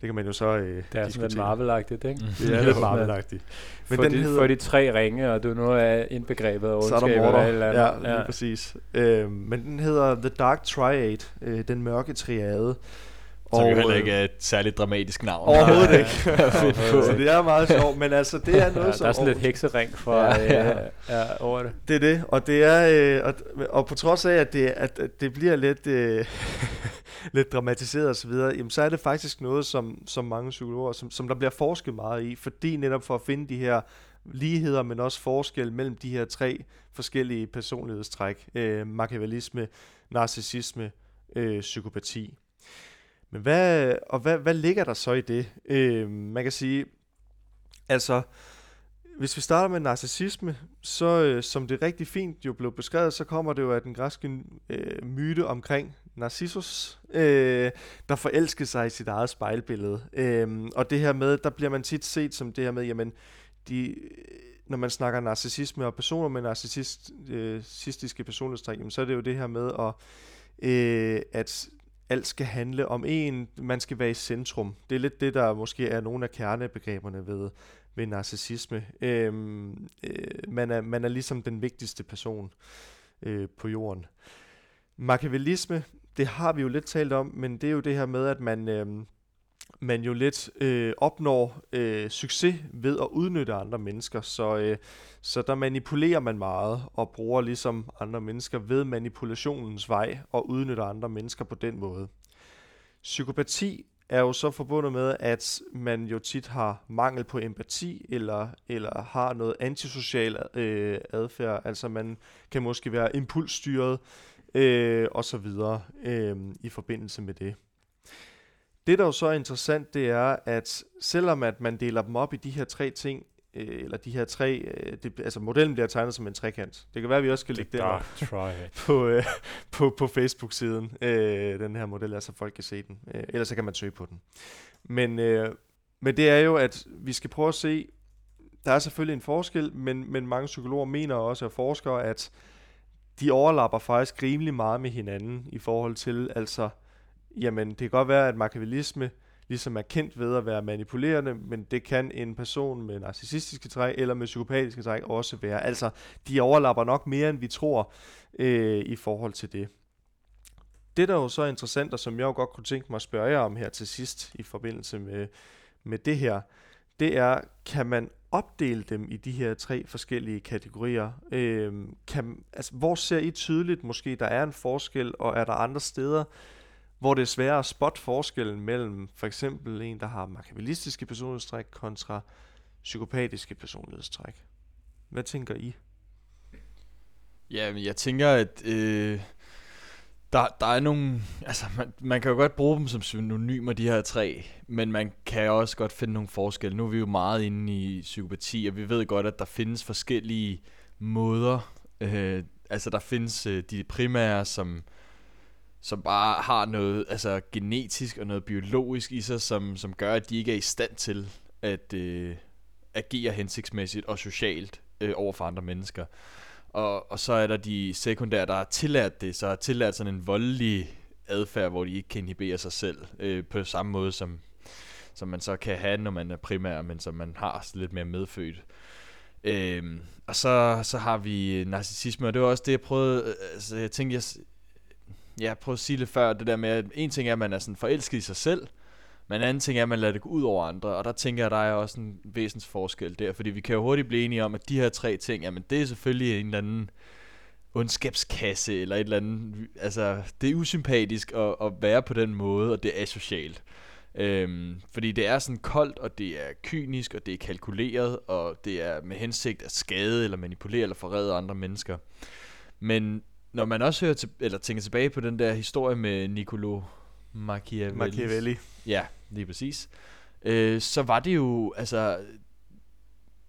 Det kan man jo så øh, Det er sådan lidt Marvel-agtigt, ikke? Mm. Det er lidt Marvel-agtigt. Men for, den de, hedder... for de tre ringe, og du nu er indbegrebet af ondskab. Så er der. Eller ja, ja, lige præcis. Øh, men den hedder The Dark Triad, øh, den mørke triade. Som og, jo heller ikke er et særligt dramatisk navn. Overhovedet ikke. så det er meget sjovt, men altså det er noget, ja, som... Der er sådan lidt heksering for ja, ja. Øh, ja, over det. Det er det, og det er... Øh, og, og på trods af, at det, at, det bliver lidt, øh, lidt dramatiseret osv., jamen, så er det faktisk noget, som, som mange psykologer, som, som der bliver forsket meget i, fordi netop for at finde de her ligheder, men også forskel mellem de her tre forskellige personlighedstræk. Øh, machiavellisme, narcissisme, øh, psykopati. Men hvad, og hvad, hvad ligger der så i det? Øh, man kan sige, altså, hvis vi starter med narcissisme, så øh, som det rigtig fint jo blev beskrevet, så kommer det jo af den græske øh, myte omkring Narcissus, øh, der forelskede sig i sit eget spejlbillede. Øh, og det her med, der bliver man tit set som det her med, jamen, de, øh, når man snakker narcissisme og personer med narcissistiske øh, personlighedstræk, så er det jo det her med at, øh, at alt skal handle om en, man skal være i centrum. Det er lidt det, der måske er nogle af kernebegreberne ved, ved narcissisme. Øhm, øh, man, er, man er ligesom den vigtigste person øh, på jorden. Machiavellisme, det har vi jo lidt talt om, men det er jo det her med, at man, øh, man jo lidt øh, opnår øh, succes ved at udnytte andre mennesker. Så, øh, så der manipulerer man meget og bruger ligesom andre mennesker ved manipulationens vej og udnytter andre mennesker på den måde. Psykopati er jo så forbundet med, at man jo tit har mangel på empati, eller, eller har noget antisocial øh, adfærd. Altså man kan måske være impulsstyret, øh, og så videre øh, i forbindelse med det. Det, der jo så er interessant, det er, at selvom at man deler dem op i de her tre ting, øh, eller de her tre, øh, det, altså modellen bliver tegnet som en trekant. Det kan være, at vi også skal lægge den på, øh, på, på Facebook-siden, øh, den her model, så folk kan se den. Øh, ellers så kan man søge på den. Men, øh, men det er jo, at vi skal prøve at se, der er selvfølgelig en forskel, men, men mange psykologer mener også, og forskere, at de overlapper faktisk rimelig meget med hinanden i forhold til, altså, jamen det kan godt være, at machiavellisme ligesom er kendt ved at være manipulerende, men det kan en person med narcissistiske træk eller med psykopatiske træk også være. Altså, de overlapper nok mere, end vi tror øh, i forhold til det. Det, der er jo så interessant, og som jeg jo godt kunne tænke mig at spørge jer om her til sidst i forbindelse med, med det her, det er, kan man opdele dem i de her tre forskellige kategorier? Øh, kan, altså, hvor ser I tydeligt måske, der er en forskel, og er der andre steder, hvor det er sværere at spotte forskellen mellem for eksempel en, der har makabilistiske personlighedstræk kontra psykopatiske personlighedstræk. Hvad tænker I? Ja, men jeg tænker, at øh, der, der er nogle... Altså, man, man kan jo godt bruge dem som synonymer, de her tre, men man kan også godt finde nogle forskelle. Nu er vi jo meget inde i psykopati, og vi ved godt, at der findes forskellige måder. Øh, altså, der findes øh, de primære, som som bare har noget altså genetisk og noget biologisk i sig, som, som gør, at de ikke er i stand til at øh, agere hensigtsmæssigt og socialt øh, over for andre mennesker. Og, og så er der de sekundære, der har tillært det, så har tillært sådan en voldelig adfærd, hvor de ikke kan inhibere sig selv øh, på samme måde, som, som man så kan have, når man er primær, men som man har lidt mere medfødt. Øhm, og så, så har vi narcissisme, og det var også det, jeg prøvede, øh, altså jeg tænkte, jeg, ja, prøv at sige det før, det der med, at en ting er, at man er sådan forelsket i sig selv, men en anden ting er, at man lader det gå ud over andre, og der tænker jeg, der er også en væsens forskel der, fordi vi kan jo hurtigt blive enige om, at de her tre ting, jamen det er selvfølgelig en eller anden ondskabskasse, eller et eller andet, altså det er usympatisk at, at være på den måde, og det er asocialt. Øhm, fordi det er sådan koldt, og det er kynisk, og det er kalkuleret, og det er med hensigt at skade, eller manipulere, eller forrede andre mennesker. Men når man også hører til, eller tænker tilbage på den der historie med Niccolo Machiavelli. Machiavelli. Ja, lige præcis. øh, så var det jo, altså,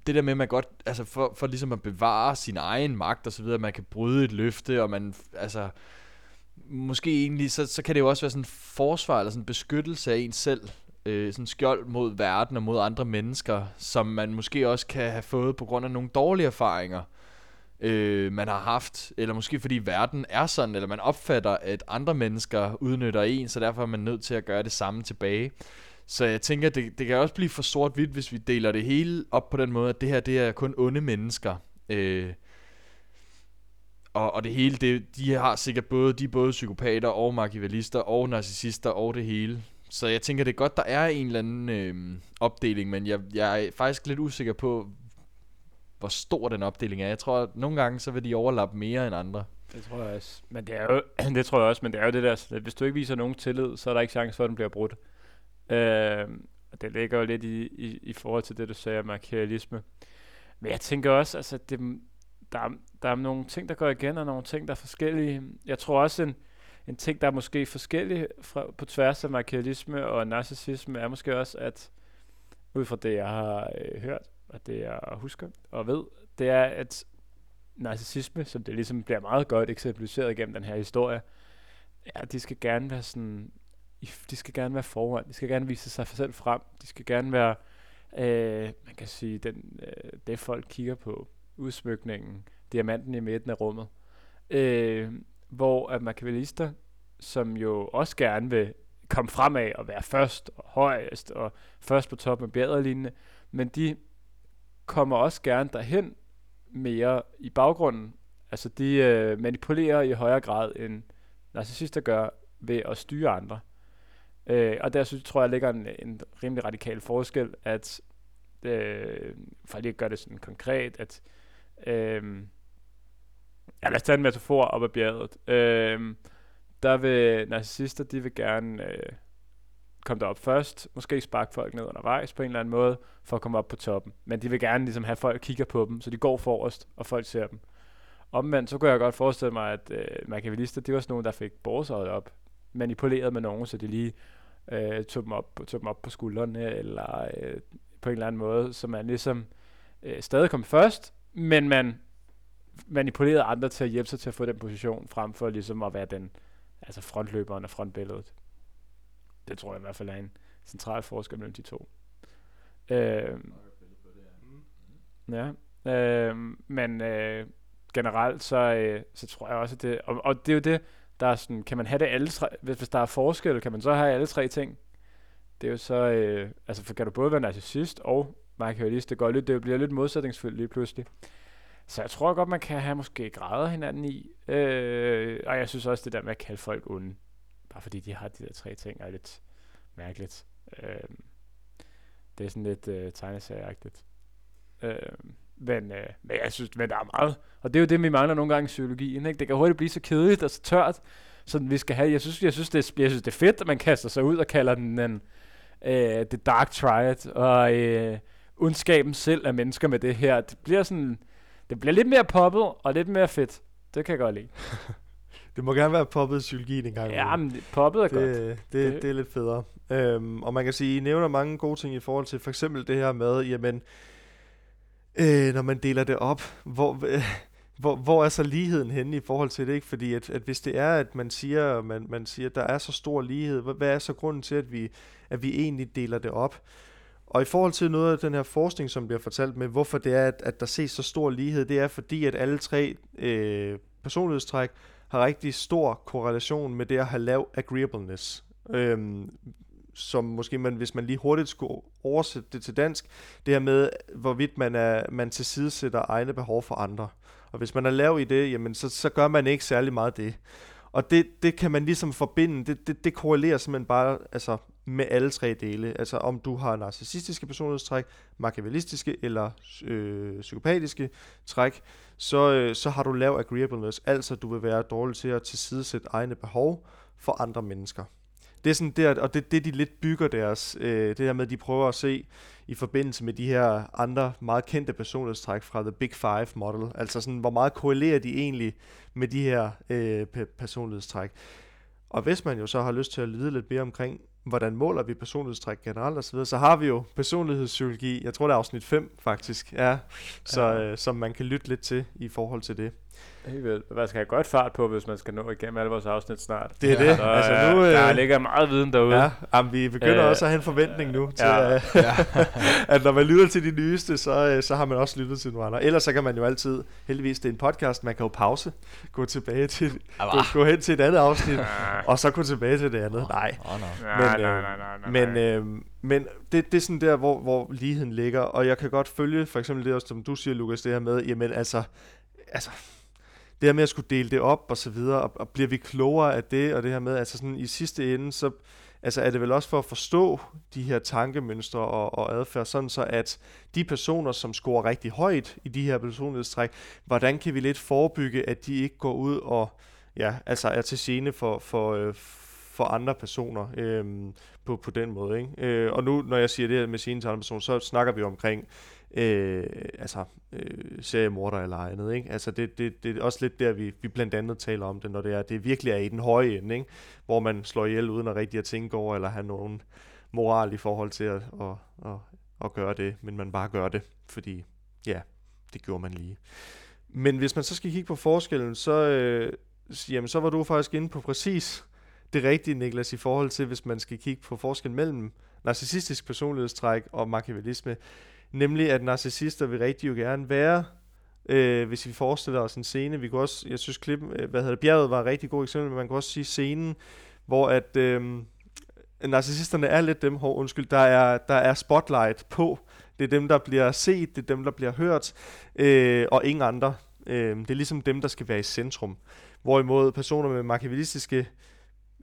det der med, at man godt, altså for, for ligesom at bevare sin egen magt og så videre, man kan bryde et løfte, og man, altså, måske egentlig, så, så kan det jo også være sådan en forsvar, eller sådan en beskyttelse af en selv, øh, sådan skjold mod verden og mod andre mennesker, som man måske også kan have fået på grund af nogle dårlige erfaringer, øh, man har haft, eller måske fordi verden er sådan, eller man opfatter, at andre mennesker udnytter en, så derfor er man nødt til at gøre det samme tilbage. Så jeg tænker, det, det kan også blive for sort-hvidt, hvis vi deler det hele op på den måde, at det her det er kun onde mennesker. Øh, og, og det hele, det, de har sikkert både, de er både psykopater og machiavellister og narcissister og det hele. Så jeg tænker, det er godt, der er en eller anden øh, opdeling, men jeg, jeg er faktisk lidt usikker på, hvor stor den opdeling er. Jeg tror, at nogle gange, så vil de overlappe mere end andre. Det tror jeg også. Men det er jo, det tror jeg også, men det er jo det der, at hvis du ikke viser nogen tillid, så er der ikke chance for, at den bliver brudt. Øh, og det ligger jo lidt i, i, i forhold til det, du sagde om markerialisme. Men jeg tænker også, altså, det, der, er, der er nogle ting, der går igen, og nogle ting, der er forskellige. Jeg tror også, en, en ting, der er måske forskellig fra, på tværs af markerialisme og narcissisme, er måske også, at ud fra det, jeg har øh, hørt, og det jeg husker og ved, det er, at narcissisme, som det ligesom bliver meget godt eksemplificeret gennem den her historie, ja, de skal gerne være sådan, de skal gerne være foran, de skal gerne vise sig selv frem, de skal gerne være, øh, man kan sige, den, øh, det folk kigger på, udsmykningen, diamanten i midten af rummet, øh, hvor at machiavellister, som jo også gerne vil komme fremad og være først og højest og først på toppen af bjerget lignende, men de kommer også gerne derhen mere i baggrunden. Altså de øh, manipulerer i højere grad end narcissister gør ved at styre andre. Øh, og der synes, tror jeg ligger en, en rimelig radikal forskel, at øh, for lige at gøre det sådan konkret, at øh, ja, lad os tage en metafor op ad bjerget. Øh, der vil narcissister, de vil gerne øh, komme derop først, måske sparke folk ned undervejs på en eller anden måde, for at komme op på toppen. Men de vil gerne ligesom have folk kigger på dem, så de går forrest, og folk ser dem. Omvendt, så kunne jeg godt forestille mig, at øh, machiavellister, det var sådan nogen, der fik borsøjet op, manipuleret med nogen, så de lige øh, tog, dem op, tog dem op på skuldrene, eller øh, på en eller anden måde, så man ligesom øh, stadig kom først, men man manipulerede andre til at hjælpe sig til at få den position, frem for ligesom at være den altså frontløberen og frontbilledet. Det tror jeg i hvert fald er en central forskel mellem de to. Øh, ja, øh, men øh, generelt så, øh, så tror jeg også, at det, og, og det er jo det, der er sådan, kan man have det alle tre, hvis, hvis der er forskel, kan man så have alle tre ting? Det er jo så, øh, altså for kan du både være narcissist og markerialist, det, går lidt, det bliver lidt modsætningsfyldt lige pludselig. Så jeg tror godt, man kan have måske grader hinanden i. Øh, og jeg synes også, det der med at kalde folk onde, bare fordi de har de der tre ting, er lidt mærkeligt. Øh, det er sådan lidt øh, tegneserieagtigt. Øh, men, øh, men jeg synes, men der er meget. Og det er jo det, vi mangler nogle gange i psykologien. Ikke? Det kan hurtigt blive så kedeligt og så tørt, så vi skal have. Jeg synes, jeg synes, det, er, jeg synes, det er fedt, at man kaster sig ud og kalder den en, øh, The Dark Triad, og øh, ondskaben selv af mennesker med det her. Det bliver sådan, det bliver lidt mere poppet og lidt mere fedt. Det kan jeg godt lide. det må gerne være poppet psykologi en gang. Ja, men poppet er det, godt. Det, det, det er lidt federe. Øhm, og man kan sige, I nævner mange gode ting i forhold til for eksempel det her med, jamen, øh, når man deler det op, hvor, øh, hvor, hvor er så ligheden henne i forhold til det? Ikke? Fordi at, at hvis det er, at man siger, man, man siger, at der er så stor lighed, hvad, hvad er så grunden til, at vi, at vi egentlig deler det op? Og i forhold til noget af den her forskning, som bliver fortalt med, hvorfor det er, at, at der ses så stor lighed, det er fordi, at alle tre øh, personlighedstræk har rigtig stor korrelation med det at have lav agreeableness. Øhm, som måske man, hvis man lige hurtigt skulle oversætte det til dansk, det her med, hvorvidt man, er, man tilsidesætter egne behov for andre. Og hvis man er lav i det, jamen så, så gør man ikke særlig meget det. Og det, det kan man ligesom forbinde, det, det, det korrelerer simpelthen bare altså, med alle tre dele. Altså om du har narcissistiske personlighedstræk, machiavellistiske eller øh, psykopatiske træk, så, øh, så har du lav agreeableness, altså du vil være dårlig til at tilsidesætte egne behov for andre mennesker. Det er sådan der, og det det, de lidt bygger deres, øh, det der med, at de prøver at se i forbindelse med de her andre meget kendte personlighedstræk fra The Big Five model, altså sådan, hvor meget korrelerer de egentlig med de her øh, personlighedstræk. Og hvis man jo så har lyst til at vide lidt mere omkring, hvordan måler vi personlighedstræk generelt osv., så har vi jo personlighedspsykologi, jeg tror det er afsnit 5 faktisk, ja, så, Ja. øh, som man kan lytte lidt til i forhold til det. Helt vildt. Man skal have godt fart på, hvis man skal nå igennem alle vores afsnit snart. Det er Ja. det. Så, altså øh, nu, der øh, ligger meget viden derude. ja, jamen, vi begynder Øh, også at have en forventning nu til, ja. øh, Ja. at når man lytter til de nyeste, så, øh, så har man også lyttet til nogle andre. Ellers så kan man jo altid, heldigvis det er en podcast, man kan jo pause, gå tilbage til, gå, gå hen til et andet afsnit, Ah. og så gå tilbage til det andet. Nej, Åh, nej. Nej, Men, nej, øh, nej, nej, nej, Men, øh, men det, det er sådan der, hvor, hvor ligheden ligger, og jeg kan godt følge, for eksempel det også, som du siger, Lukas, det her med, jamen altså, altså det her med at skulle dele det op og så videre, og, og bliver vi klogere af det, og det her med, altså sådan i sidste ende, så altså er det vel også for at forstå de her tankemønstre og, og adfærd, sådan så at de personer, som scorer rigtig højt i de her personlighedstræk, hvordan kan vi lidt forebygge, at de ikke går ud og ja, altså er til scene for, for, øh, for andre personer øh, på, på den måde. Ikke? Øh, og nu, når jeg siger det her med sine til andre personer, så snakker vi omkring øh, altså, øh, seriemorder eller andet. Ikke? Altså det, det, det er også lidt der, vi, vi blandt andet taler om det, når det er, det virkelig er i den høje ende, ikke? hvor man slår ihjel uden at rigtig at tænke over, eller have nogen moral i forhold til at, at, at, at gøre det, men man bare gør det, fordi ja, det gjorde man lige. Men hvis man så skal kigge på forskellen, så, øh, jamen, så var du faktisk inde på præcis det rigtige, Niklas, i forhold til, hvis man skal kigge på forskellen mellem narcissistisk personlighedstræk og machiavellisme. Nemlig, at narcissister vil rigtig jo gerne være, øh, hvis vi forestiller os en scene, vi kunne også, jeg synes klip, øh, hvad hedder det, bjerget var et rigtig godt eksempel, men man kan også sige scenen, hvor at øh, narcissisterne er lidt dem, hår, undskyld, der er, der er spotlight på. Det er dem, der bliver set, det er dem, der bliver hørt, øh, og ingen andre. Øh, det er ligesom dem, der skal være i centrum. Hvorimod personer med machiavellistiske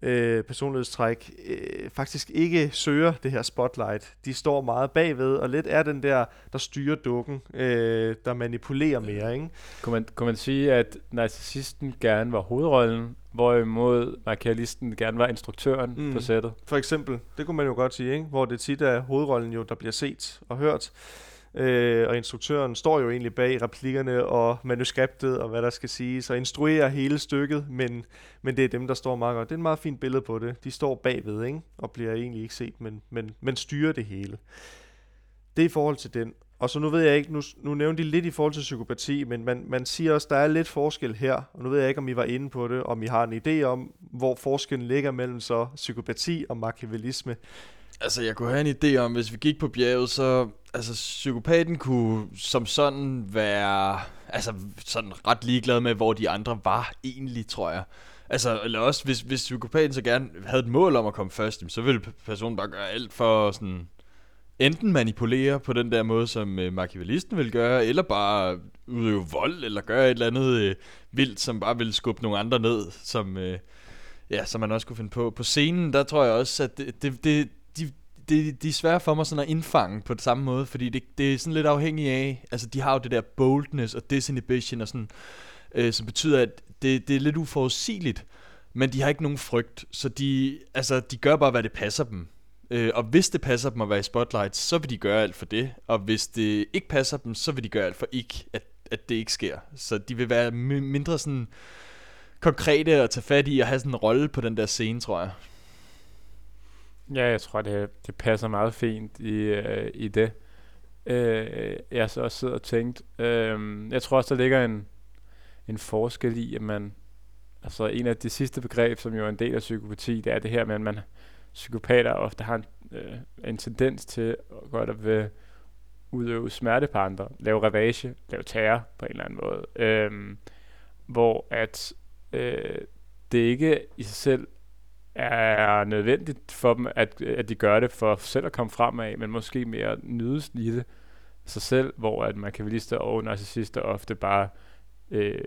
øh, personlighedstræk øh, faktisk ikke søger det her spotlight. De står meget bagved, og lidt er den der, der styrer dukken, øh, der manipulerer mere, ikke? Kunne man, kunne man sige, at narcissisten gerne var hovedrollen, hvorimod machiavellisten gerne var instruktøren mm. på sættet? For eksempel, det kunne man jo godt sige, ikke? hvor det tit er hovedrollen jo, der bliver set og hørt. Øh, og instruktøren står jo egentlig bag replikkerne og manuskriptet og hvad der skal siges, og instruerer hele stykket, men, men det er dem, der står meget godt. Det er et meget fint billede på det. De står bagved, ikke? og bliver egentlig ikke set, men, men, men styrer det hele. Det er i forhold til den. Og så nu ved jeg ikke, nu, nu nævnte de lidt i forhold til psykopati, men man, man siger også, der er lidt forskel her, og nu ved jeg ikke, om I var inde på det, om I har en idé om, hvor forskellen ligger mellem så psykopati og machiavellisme. Altså, jeg kunne have en idé om, hvis vi gik på bjerget, så... Altså, psykopaten kunne som sådan være... Altså, sådan ret ligeglad med, hvor de andre var egentlig, tror jeg. Altså, eller også, hvis, hvis psykopaten så gerne havde et mål om at komme først, så ville personen bare gøre alt for sådan... Enten manipulere på den der måde, som øh, machiavellisten vil gøre, eller bare udøve vold, eller gøre et eller andet øh, vildt, som bare vil skubbe nogle andre ned, som... Øh, Ja, som man også kunne finde på. På scenen, der tror jeg også, at det, det, det, det, de er svære for mig sådan at indfange på den samme måde, fordi det, det er sådan lidt afhængigt af, altså de har jo det der boldness og disinhibition og sådan, øh, som betyder, at det, det er lidt uforudsigeligt, men de har ikke nogen frygt, så de, altså, de gør bare, hvad det passer dem. Øh, og hvis det passer dem at være i spotlight, så vil de gøre alt for det, og hvis det ikke passer dem, så vil de gøre alt for ikke, at, at det ikke sker. Så de vil være mindre sådan konkrete at tage fat i og have sådan en rolle på den der scene, tror jeg. Ja, jeg tror, det, det passer meget fint i, øh, i det. Øh, jeg så også sidder og tænkt, øh, jeg tror også, der ligger en, en forskel i, at man, altså en af de sidste begreb, som jo er en del af psykopati, det er det her med, at man, psykopater ofte har en, øh, en tendens til at godt at vil udøve smerte på andre, lave ravage, lave terror på en eller anden måde. Øh, hvor at øh, det ikke i sig selv er nødvendigt for dem, at, at de gør det for selv at komme fremad, men måske mere nydes i det sig selv, hvor at machiavellister og narcissister ofte bare øh,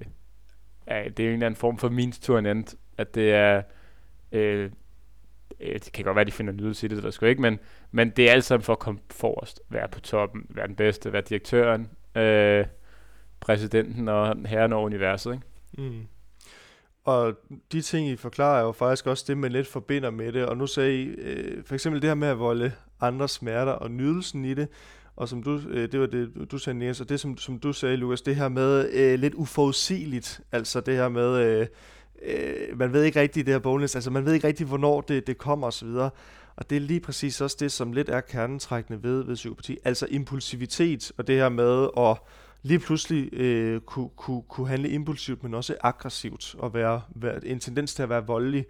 er, det er en eller anden form for means to an end, at det er øh, øh det kan godt være, at de finder nydelse i det, der skal ikke, men, men det er alt sammen for at komme forrest, være på toppen, være den bedste, være direktøren, øh, præsidenten og herren over universet, ikke? Mm. Og de ting, I forklarer, er jo faktisk også det, man lidt forbinder med det. Og nu sagde I, øh, for eksempel det her med at volde andre smerter og nydelsen i det. Og som du, øh, det var det, du sagde, Niels, og det som, som du sagde, Lukas, det her med øh, lidt uforudsigeligt. Altså det her med, øh, øh, man ved ikke rigtigt det her bonus, altså man ved ikke rigtigt, hvornår det, det kommer osv. Og det er lige præcis også det, som lidt er kernetrækkende ved, ved psykopati. Altså impulsivitet og det her med at lige pludselig øh, kunne, kunne, kunne handle impulsivt, men også aggressivt og være, være en tendens til at være voldelig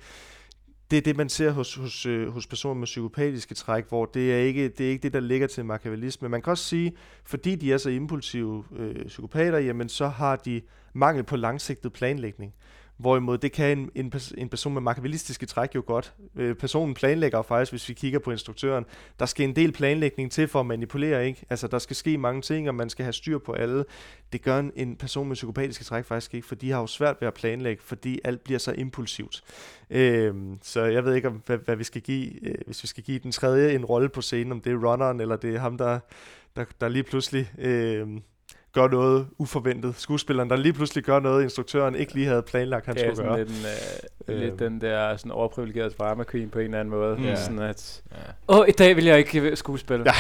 det er det, man ser hos, hos, øh, hos personer med psykopatiske træk, hvor det er, ikke, det er ikke det, der ligger til machiavellisme. Man kan også sige, fordi de er så impulsive øh, psykopater, jamen så har de mangel på langsigtet planlægning. Hvorimod det kan en, en, en person med machiavellistiske træk jo godt. Øh, personen planlægger faktisk, hvis vi kigger på instruktøren, der skal en del planlægning til for at manipulere, ikke? Altså der skal ske mange ting, og man skal have styr på alle. Det gør en, en person med psykopatiske træk faktisk ikke, for de har jo svært ved at planlægge, fordi alt bliver så impulsivt. Øh, så jeg ved ikke, om, hvad, hvad vi skal give, øh, hvis vi skal give den tredje en rolle på scenen, om det er runneren, eller det er ham, der, der, der lige pludselig... Øh, gør noget uforventet. Skuespilleren, der lige pludselig gør noget, instruktøren ikke lige havde planlagt, han skulle gøre. Lidt, den, øh, lidt øh. den der sådan overprivilegerede drama queen på en eller anden måde. Ja. Sådan at, åh, oh, i dag vil jeg ikke skuespille. Ja.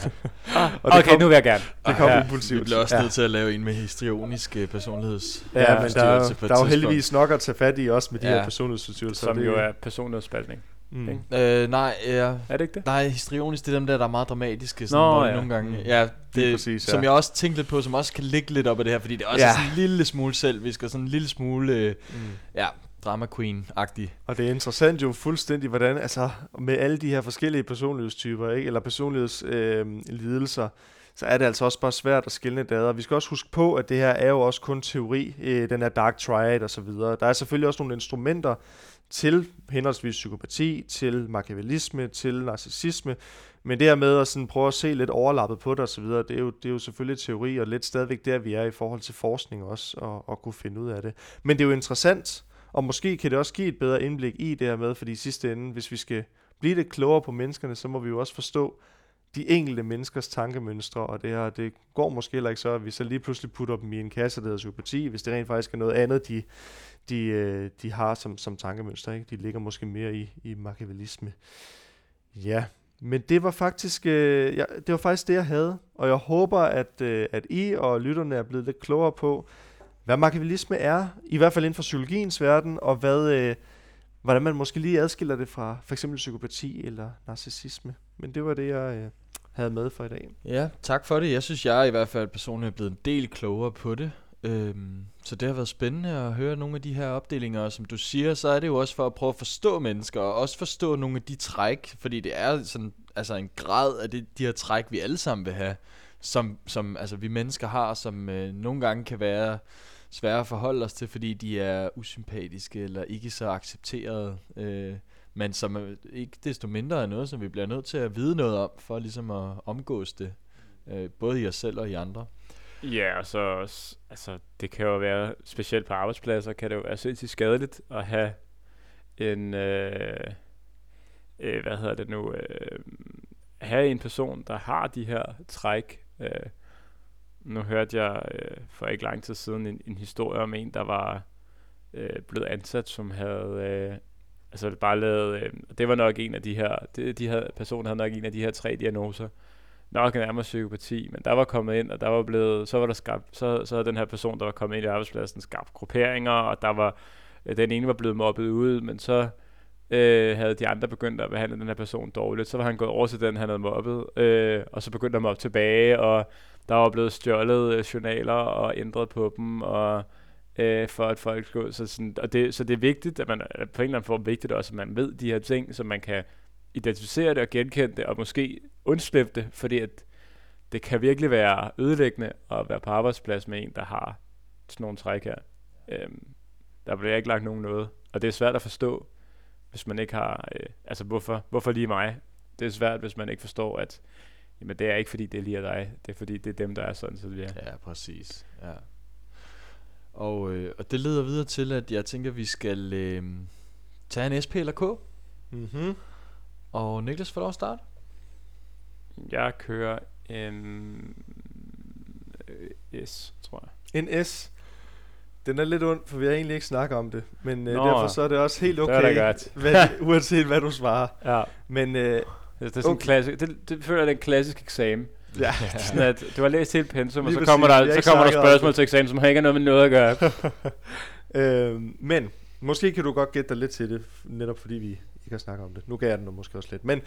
ah, okay, kom, nu vil jeg gerne. Det kom ja, impulsivt. Vi bliver også ja. nødt til at lave en med histrionisk uh, personligheds. Ja, ja men der, er, der er jo heldigvis nok at tage fat i også med de ja. her personlighedsforstyrrelser. Som jo er personlighedsspaltning. Mm. Øh, nej, ja. Er det ikke det? Nej, histrionisk, det er dem der, der er meget dramatiske. Sådan, Nå, ja. Nogle gange. Mm. Ja, det, præcis, ja. som jeg også tænkte lidt på, som også kan ligge lidt op af det her, fordi det er også ja. sådan en lille smule selvisk, og sådan en lille smule, øh, mm. ja, drama queen-agtig. Og det er interessant jo fuldstændig, hvordan, altså med alle de her forskellige personlighedstyper, ikke? eller personlighedslidelser, øh, så er det altså også bare svært at skille det ad. Og vi skal også huske på, at det her er jo også kun teori, øh, den er dark triad og så videre. Der er selvfølgelig også nogle instrumenter, til henholdsvis psykopati, til machiavellisme, til narcissisme. Men det her med at sådan prøve at se lidt overlappet på det osv., det er, jo, det er jo selvfølgelig teori, og lidt stadigvæk der, vi er i forhold til forskning også, og, og kunne finde ud af det. Men det er jo interessant, og måske kan det også give et bedre indblik i det her med, fordi i sidste ende, hvis vi skal blive lidt klogere på menneskerne, så må vi jo også forstå, de enkelte menneskers tankemønstre, og det her, det går måske heller ikke så, at vi så lige pludselig putter dem i en kasse, der hedder psykopati, hvis det rent faktisk er noget andet, de, de, øh, de har som, som tankemønster. Ikke? De ligger måske mere i, i machiavellisme. Ja, men det var faktisk øh, ja, det var faktisk det, jeg havde. Og jeg håber, at, øh, at I og lytterne er blevet lidt klogere på, hvad machiavellisme er, i hvert fald inden for psykologiens verden, og hvad, øh, hvordan man måske lige adskiller det fra for eksempel psykopati eller narcissisme. Men det var det, jeg øh, havde med for i dag. Ja, tak for det. Jeg synes, jeg i hvert fald personligt er blevet en del klogere på det. Øhm, så det har været spændende at høre nogle af de her opdelinger, og som du siger, så er det jo også for at prøve at forstå mennesker, og også forstå nogle af de træk, fordi det er sådan, altså en grad af det, de her træk, vi alle sammen vil have, som, som altså, vi mennesker har, som øh, nogle gange kan være svære at forholde os til, fordi de er usympatiske eller ikke så accepterede, øh, men som ikke desto mindre er noget, som vi bliver nødt til at vide noget om, for ligesom at omgås det, øh, både i os selv og i andre. Ja, og så altså, det kan jo være, specielt på arbejdspladser, kan det jo være sindssygt skadeligt at have en, øh, øh, hvad hedder det nu, øh, have en person, der har de her træk. Øh, nu hørte jeg øh, for ikke lang tid siden en, en historie om en, der var øh, blevet ansat, som havde, øh, altså bare lavet, øh, det var nok en af de her, de, de her personen havde nok en af de her tre diagnoser, nok nærmere psykopati, men der var kommet ind, og der var blevet, så var der skabt, så, så den her person, der var kommet ind i arbejdspladsen, skabt grupperinger, og der var, øh, den ene var blevet mobbet ud, men så øh, havde de andre begyndt at behandle den her person dårligt, så var han gået over til den, han havde mobbet, øh, og så begyndte han mobbe tilbage, og der var blevet stjålet øh, journaler og ændret på dem, og øh, for at folk skulle, så, sådan, og det, så det er vigtigt, at man på en eller anden form vigtigt også, at man ved de her ting, så man kan identificere det og genkende det, og måske undslippe det, fordi at det kan virkelig være ødelæggende at være på arbejdsplads med en, der har sådan nogle træk her. Øhm, der bliver ikke lagt nogen noget, og det er svært at forstå, hvis man ikke har, øh, altså hvorfor, hvorfor lige mig? Det er svært, hvis man ikke forstår, at jamen, det er ikke fordi, det er lige dig, det er fordi, det er dem, der er sådan, så det er. Ja, præcis. Ja. Og, øh, og det leder videre til, at jeg tænker, at vi skal øh, tage en SP eller K. Mhm. Og Niklas får lov at starte. Jeg kører en øh, S, tror jeg. En S. Den er lidt ond, for vi har egentlig ikke snakket om det. Men øh, derfor så er det også helt okay, det godt. hvad, uanset hvad du svarer. Ja. Men øh, det, det er sådan okay. klassisk, det, det føler jeg er en klassisk eksamen. Ja. sådan at du har læst helt pensum, og så kommer, der, så kommer der spørgsmål til eksamen, som har ikke noget med noget at gøre. øh, men måske kan du godt gætte dig lidt til det, netop fordi vi ikke har snakket om det. Nu gav jeg den måske også lidt. Men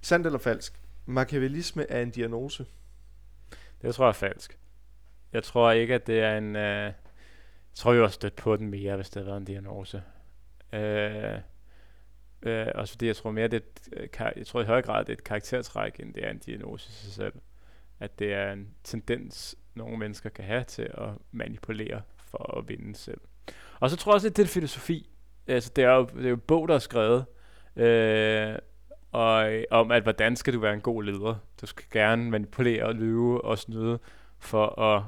sandt eller falsk? Machiavellisme er en diagnose. Det tror jeg er falsk. Jeg tror ikke, at det er en... Øh, jeg tror jo også stødt på den mere, hvis det havde været en diagnose. Øh, øh, også fordi jeg tror mere, det er et, øh, jeg tror i høj grad, det er et karaktertræk, end det er en diagnose i sig selv. At det er en tendens, nogle mennesker kan have til at manipulere for at vinde selv. Og så tror jeg også, at det er filosofi. Altså, det er jo, det er jo bog, der er skrevet, øh, og, om, at hvordan skal du være en god leder. Du skal gerne manipulere og lyve og snyde for at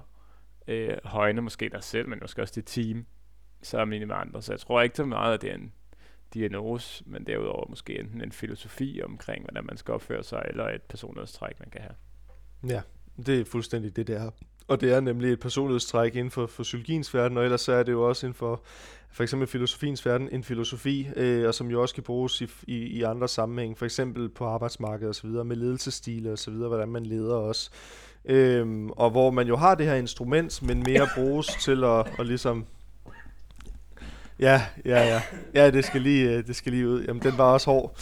øh, højne måske dig selv, men måske også dit team sammenlignet med andre. Så jeg tror ikke så meget, at det er en diagnose, men derudover måske enten en filosofi omkring, hvordan man skal opføre sig, eller et personlighedstræk, man kan have. Ja, det er fuldstændig det, det er. Og det er nemlig et personlighedstræk inden for, for psykologiens verden, og ellers så er det jo også inden for for eksempel filosofiens verden en filosofi, øh, og som jo også kan bruges i, i, i andre sammenhæng, for eksempel på arbejdsmarkedet osv., med ledelsesstile osv., hvordan man leder også. Øhm, og hvor man jo har det her instrument, men mere bruges til at, at ligesom Ja, ja, ja. Ja, det skal lige, øh, det skal lige ud. Jamen, den var også hård.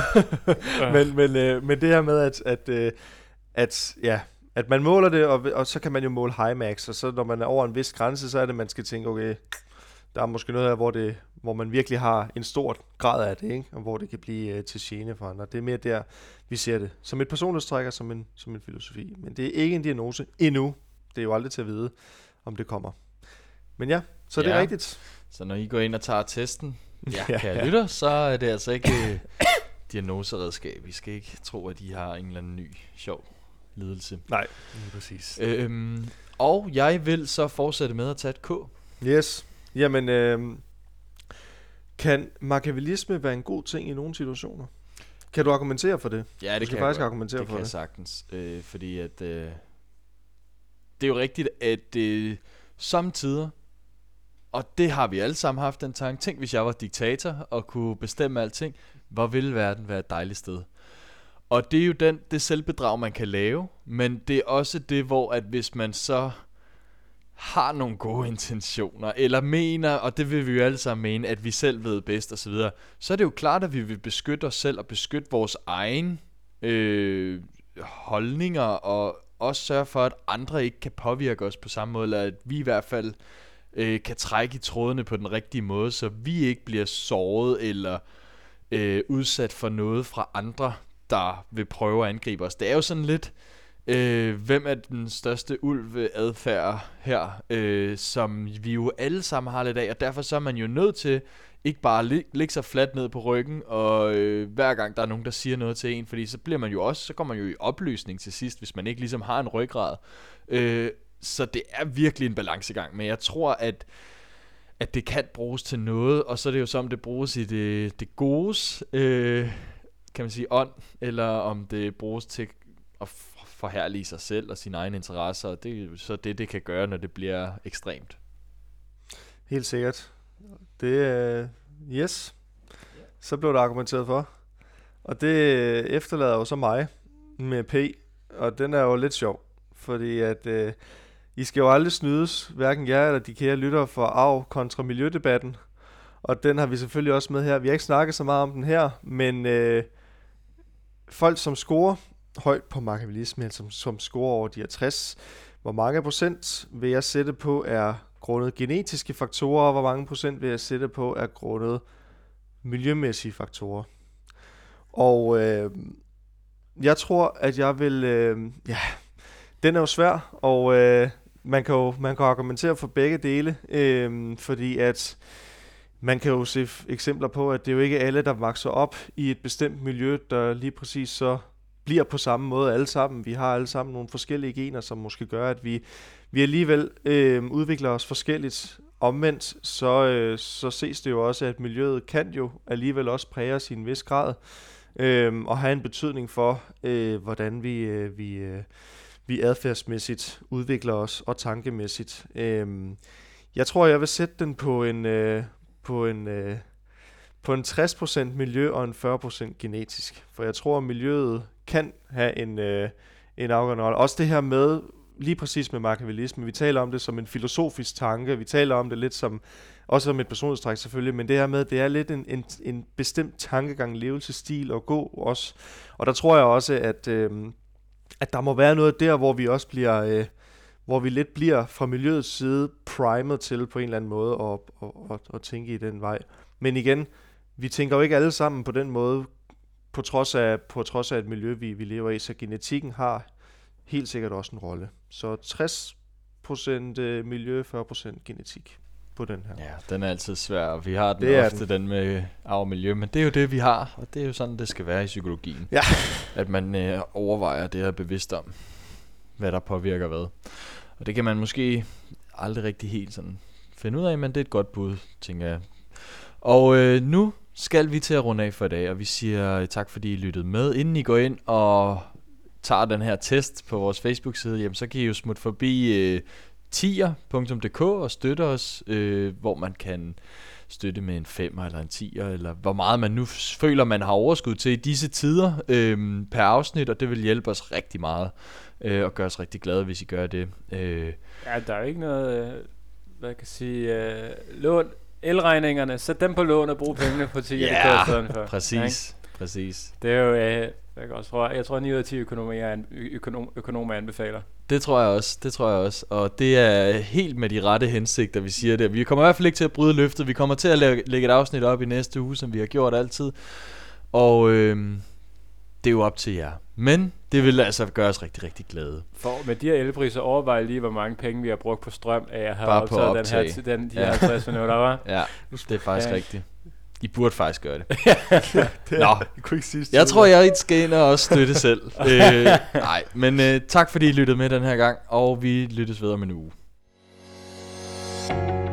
men, men, øh, men det her med, at, at, øh, at, ja, at man måler det, og, og så kan man jo måle high max, og så når man er over en vis grænse, så er det, man skal tænke, okay, der er måske noget af, hvor, det, hvor man virkelig har en stor grad af det, ikke? og hvor det kan blive til gene for andre. Det er mere der, vi ser det. Som et personlighedstrækker, som en, som en filosofi. Men det er ikke en diagnose endnu. Det er jo aldrig til at vide, om det kommer. Men ja, så ja. det er rigtigt. Så når I går ind og tager testen, ja, kære ja. lytter, så er det altså ikke øh, diagnoseredskab. Vi skal ikke tro, at de har en eller anden ny sjov lidelse. Nej, lige præcis. Øhm, og jeg vil så fortsætte med at tage et K. Yes. Jamen, øh, kan machiavellisme være en god ting i nogle situationer? Kan du argumentere for det? Ja, det du kan faktisk jeg argumentere det for kan det. jeg sagtens. Øh, fordi at... Øh, det er jo rigtigt, at øh, samtidig, og det har vi alle sammen haft den tanke, tænk hvis jeg var diktator og kunne bestemme alting, hvor ville verden være et dejligt sted. Og det er jo den, det selvbedrag, man kan lave, men det er også det, hvor at hvis man så har nogle gode intentioner, eller mener, og det vil vi jo alle sammen mene, at vi selv ved bedst osv., så, videre, så er det jo klart, at vi vil beskytte os selv og beskytte vores egen øh, holdninger, og også sørge for, at andre ikke kan påvirke os på samme måde, eller at vi i hvert fald øh, kan trække i trådene på den rigtige måde, så vi ikke bliver såret eller øh, udsat for noget fra andre, der vil prøve at angribe os. Det er jo sådan lidt, øh, hvem er den største ulveadfærd her, øh, som vi jo alle sammen har lidt af, og derfor så er man jo nødt til ikke bare lig, ligge sig fladt ned på ryggen, og øh, hver gang der er nogen, der siger noget til en, fordi så bliver man jo også, så kommer man jo i opløsning til sidst, hvis man ikke ligesom har en ryggrad. Øh, så det er virkelig en balancegang, men jeg tror, at at det kan bruges til noget, og så er det jo som det bruges i det, det godes, øh, kan man sige, ånd, eller om det bruges til at forhærlige sig selv og sine egne interesser, og det er så det, det kan gøre, når det bliver ekstremt. Helt sikkert. Det er, uh, yes, så blev der argumenteret for. Og det øh, efterlader jo så mig med P, og den er jo lidt sjov, fordi at uh, i skal jo aldrig snydes, hverken jer eller de kære lyttere for arv kontra miljødebatten. Og den har vi selvfølgelig også med her. Vi har ikke snakket så meget om den her, men øh, folk som scorer højt på markabilisme, altså som, som scorer over de her 60, hvor mange procent vil jeg sætte på er grundet genetiske faktorer, og hvor mange procent vil jeg sætte på er grundet miljømæssige faktorer. Og øh, jeg tror, at jeg vil... Øh, ja, den er jo svær, og øh, man, kan jo, man kan argumentere for begge dele, øh, fordi at man kan jo se eksempler på, at det er jo ikke alle, der vokser op i et bestemt miljø, der lige præcis så bliver på samme måde alle sammen. Vi har alle sammen nogle forskellige gener, som måske gør, at vi, vi alligevel øh, udvikler os forskelligt. Omvendt, så, øh, så ses det jo også, at miljøet kan jo alligevel også præge os i en vis grad, øh, og have en betydning for, øh, hvordan vi, øh, vi, øh, vi adfærdsmæssigt udvikler os, og tankemæssigt. Øh, jeg tror, jeg vil sætte den på en, øh, på en, øh, på en 60% miljø og en 40% genetisk. For jeg tror, at miljøet kan have en, øh, en afgørende rolle. Også det her med, lige præcis med machiavellisme. Vi taler om det som en filosofisk tanke, vi taler om det lidt som, også som et personlighedstræk selvfølgelig, men det her med, det er lidt en, en, en bestemt tankegang, levelsesstil og gå også. Og der tror jeg også, at, øh, at der må være noget der, hvor vi også bliver... Øh, hvor vi lidt bliver fra miljøets side primet til på en eller anden måde at, at, at, at tænke i den vej. Men igen, vi tænker jo ikke alle sammen på den måde, på trods af, på trods af et miljø, vi, vi lever i, så genetikken har helt sikkert også en rolle. Så 60% øh, miljø, 40% genetik på den her. Ja, den er altid svær, vi har den Det ofte, den. den med arv og miljø, men det er jo det, vi har, og det er jo sådan, det skal være i psykologien. Ja. At man øh, overvejer det og er bevidst om, hvad der påvirker hvad. Og det kan man måske aldrig rigtig helt sådan finde ud af, men det er et godt bud, tænker jeg. Og øh, nu skal vi til at runde af for i dag, og vi siger tak, fordi I lyttede med. Inden I går ind og tager den her test på vores Facebook-side, jamen, så kan I jo smutte forbi øh, tier.dk og støtte os, øh, hvor man kan støtte med en 5 eller en 10'er, eller hvor meget man nu føler, man har overskud til i disse tider øh, per afsnit, og det vil hjælpe os rigtig meget, øh, og gøre os rigtig glade, hvis I gør det. Øh, Ja, der er jo ikke noget, øh, hvad kan jeg sige, øh, lån, elregningerne, sæt dem på lån og brug pengene på 10 Ja, for. præcis, præcis. Det er jo, øh, jeg, kan også, tror, jeg tror 9 ud af 10 økonomer, økonom, økonomer anbefaler. Det tror jeg også, det tror jeg også. Og det er helt med de rette hensigter, vi siger det. Vi kommer i hvert fald ikke til at bryde løftet. Vi kommer til at lægge, lægge et afsnit op i næste uge, som vi har gjort altid. Og øh, det er jo op til jer. Men det vil altså gøre os rigtig, rigtig glade. For med de her elpriser, overvej lige, hvor mange penge vi har brugt på strøm af at have Bare på optaget den her, optag. ti- den, de Ja. her 50 minutter, var. Ja, det er faktisk Ja. rigtigt. I burde faktisk gøre det. ja, det Nå, jeg kunne ikke sige jeg tror, jeg skal ind og også støtte selv. øh, nej, men øh, tak fordi I lyttede med den her gang, og vi lyttes ved om en uge. thank you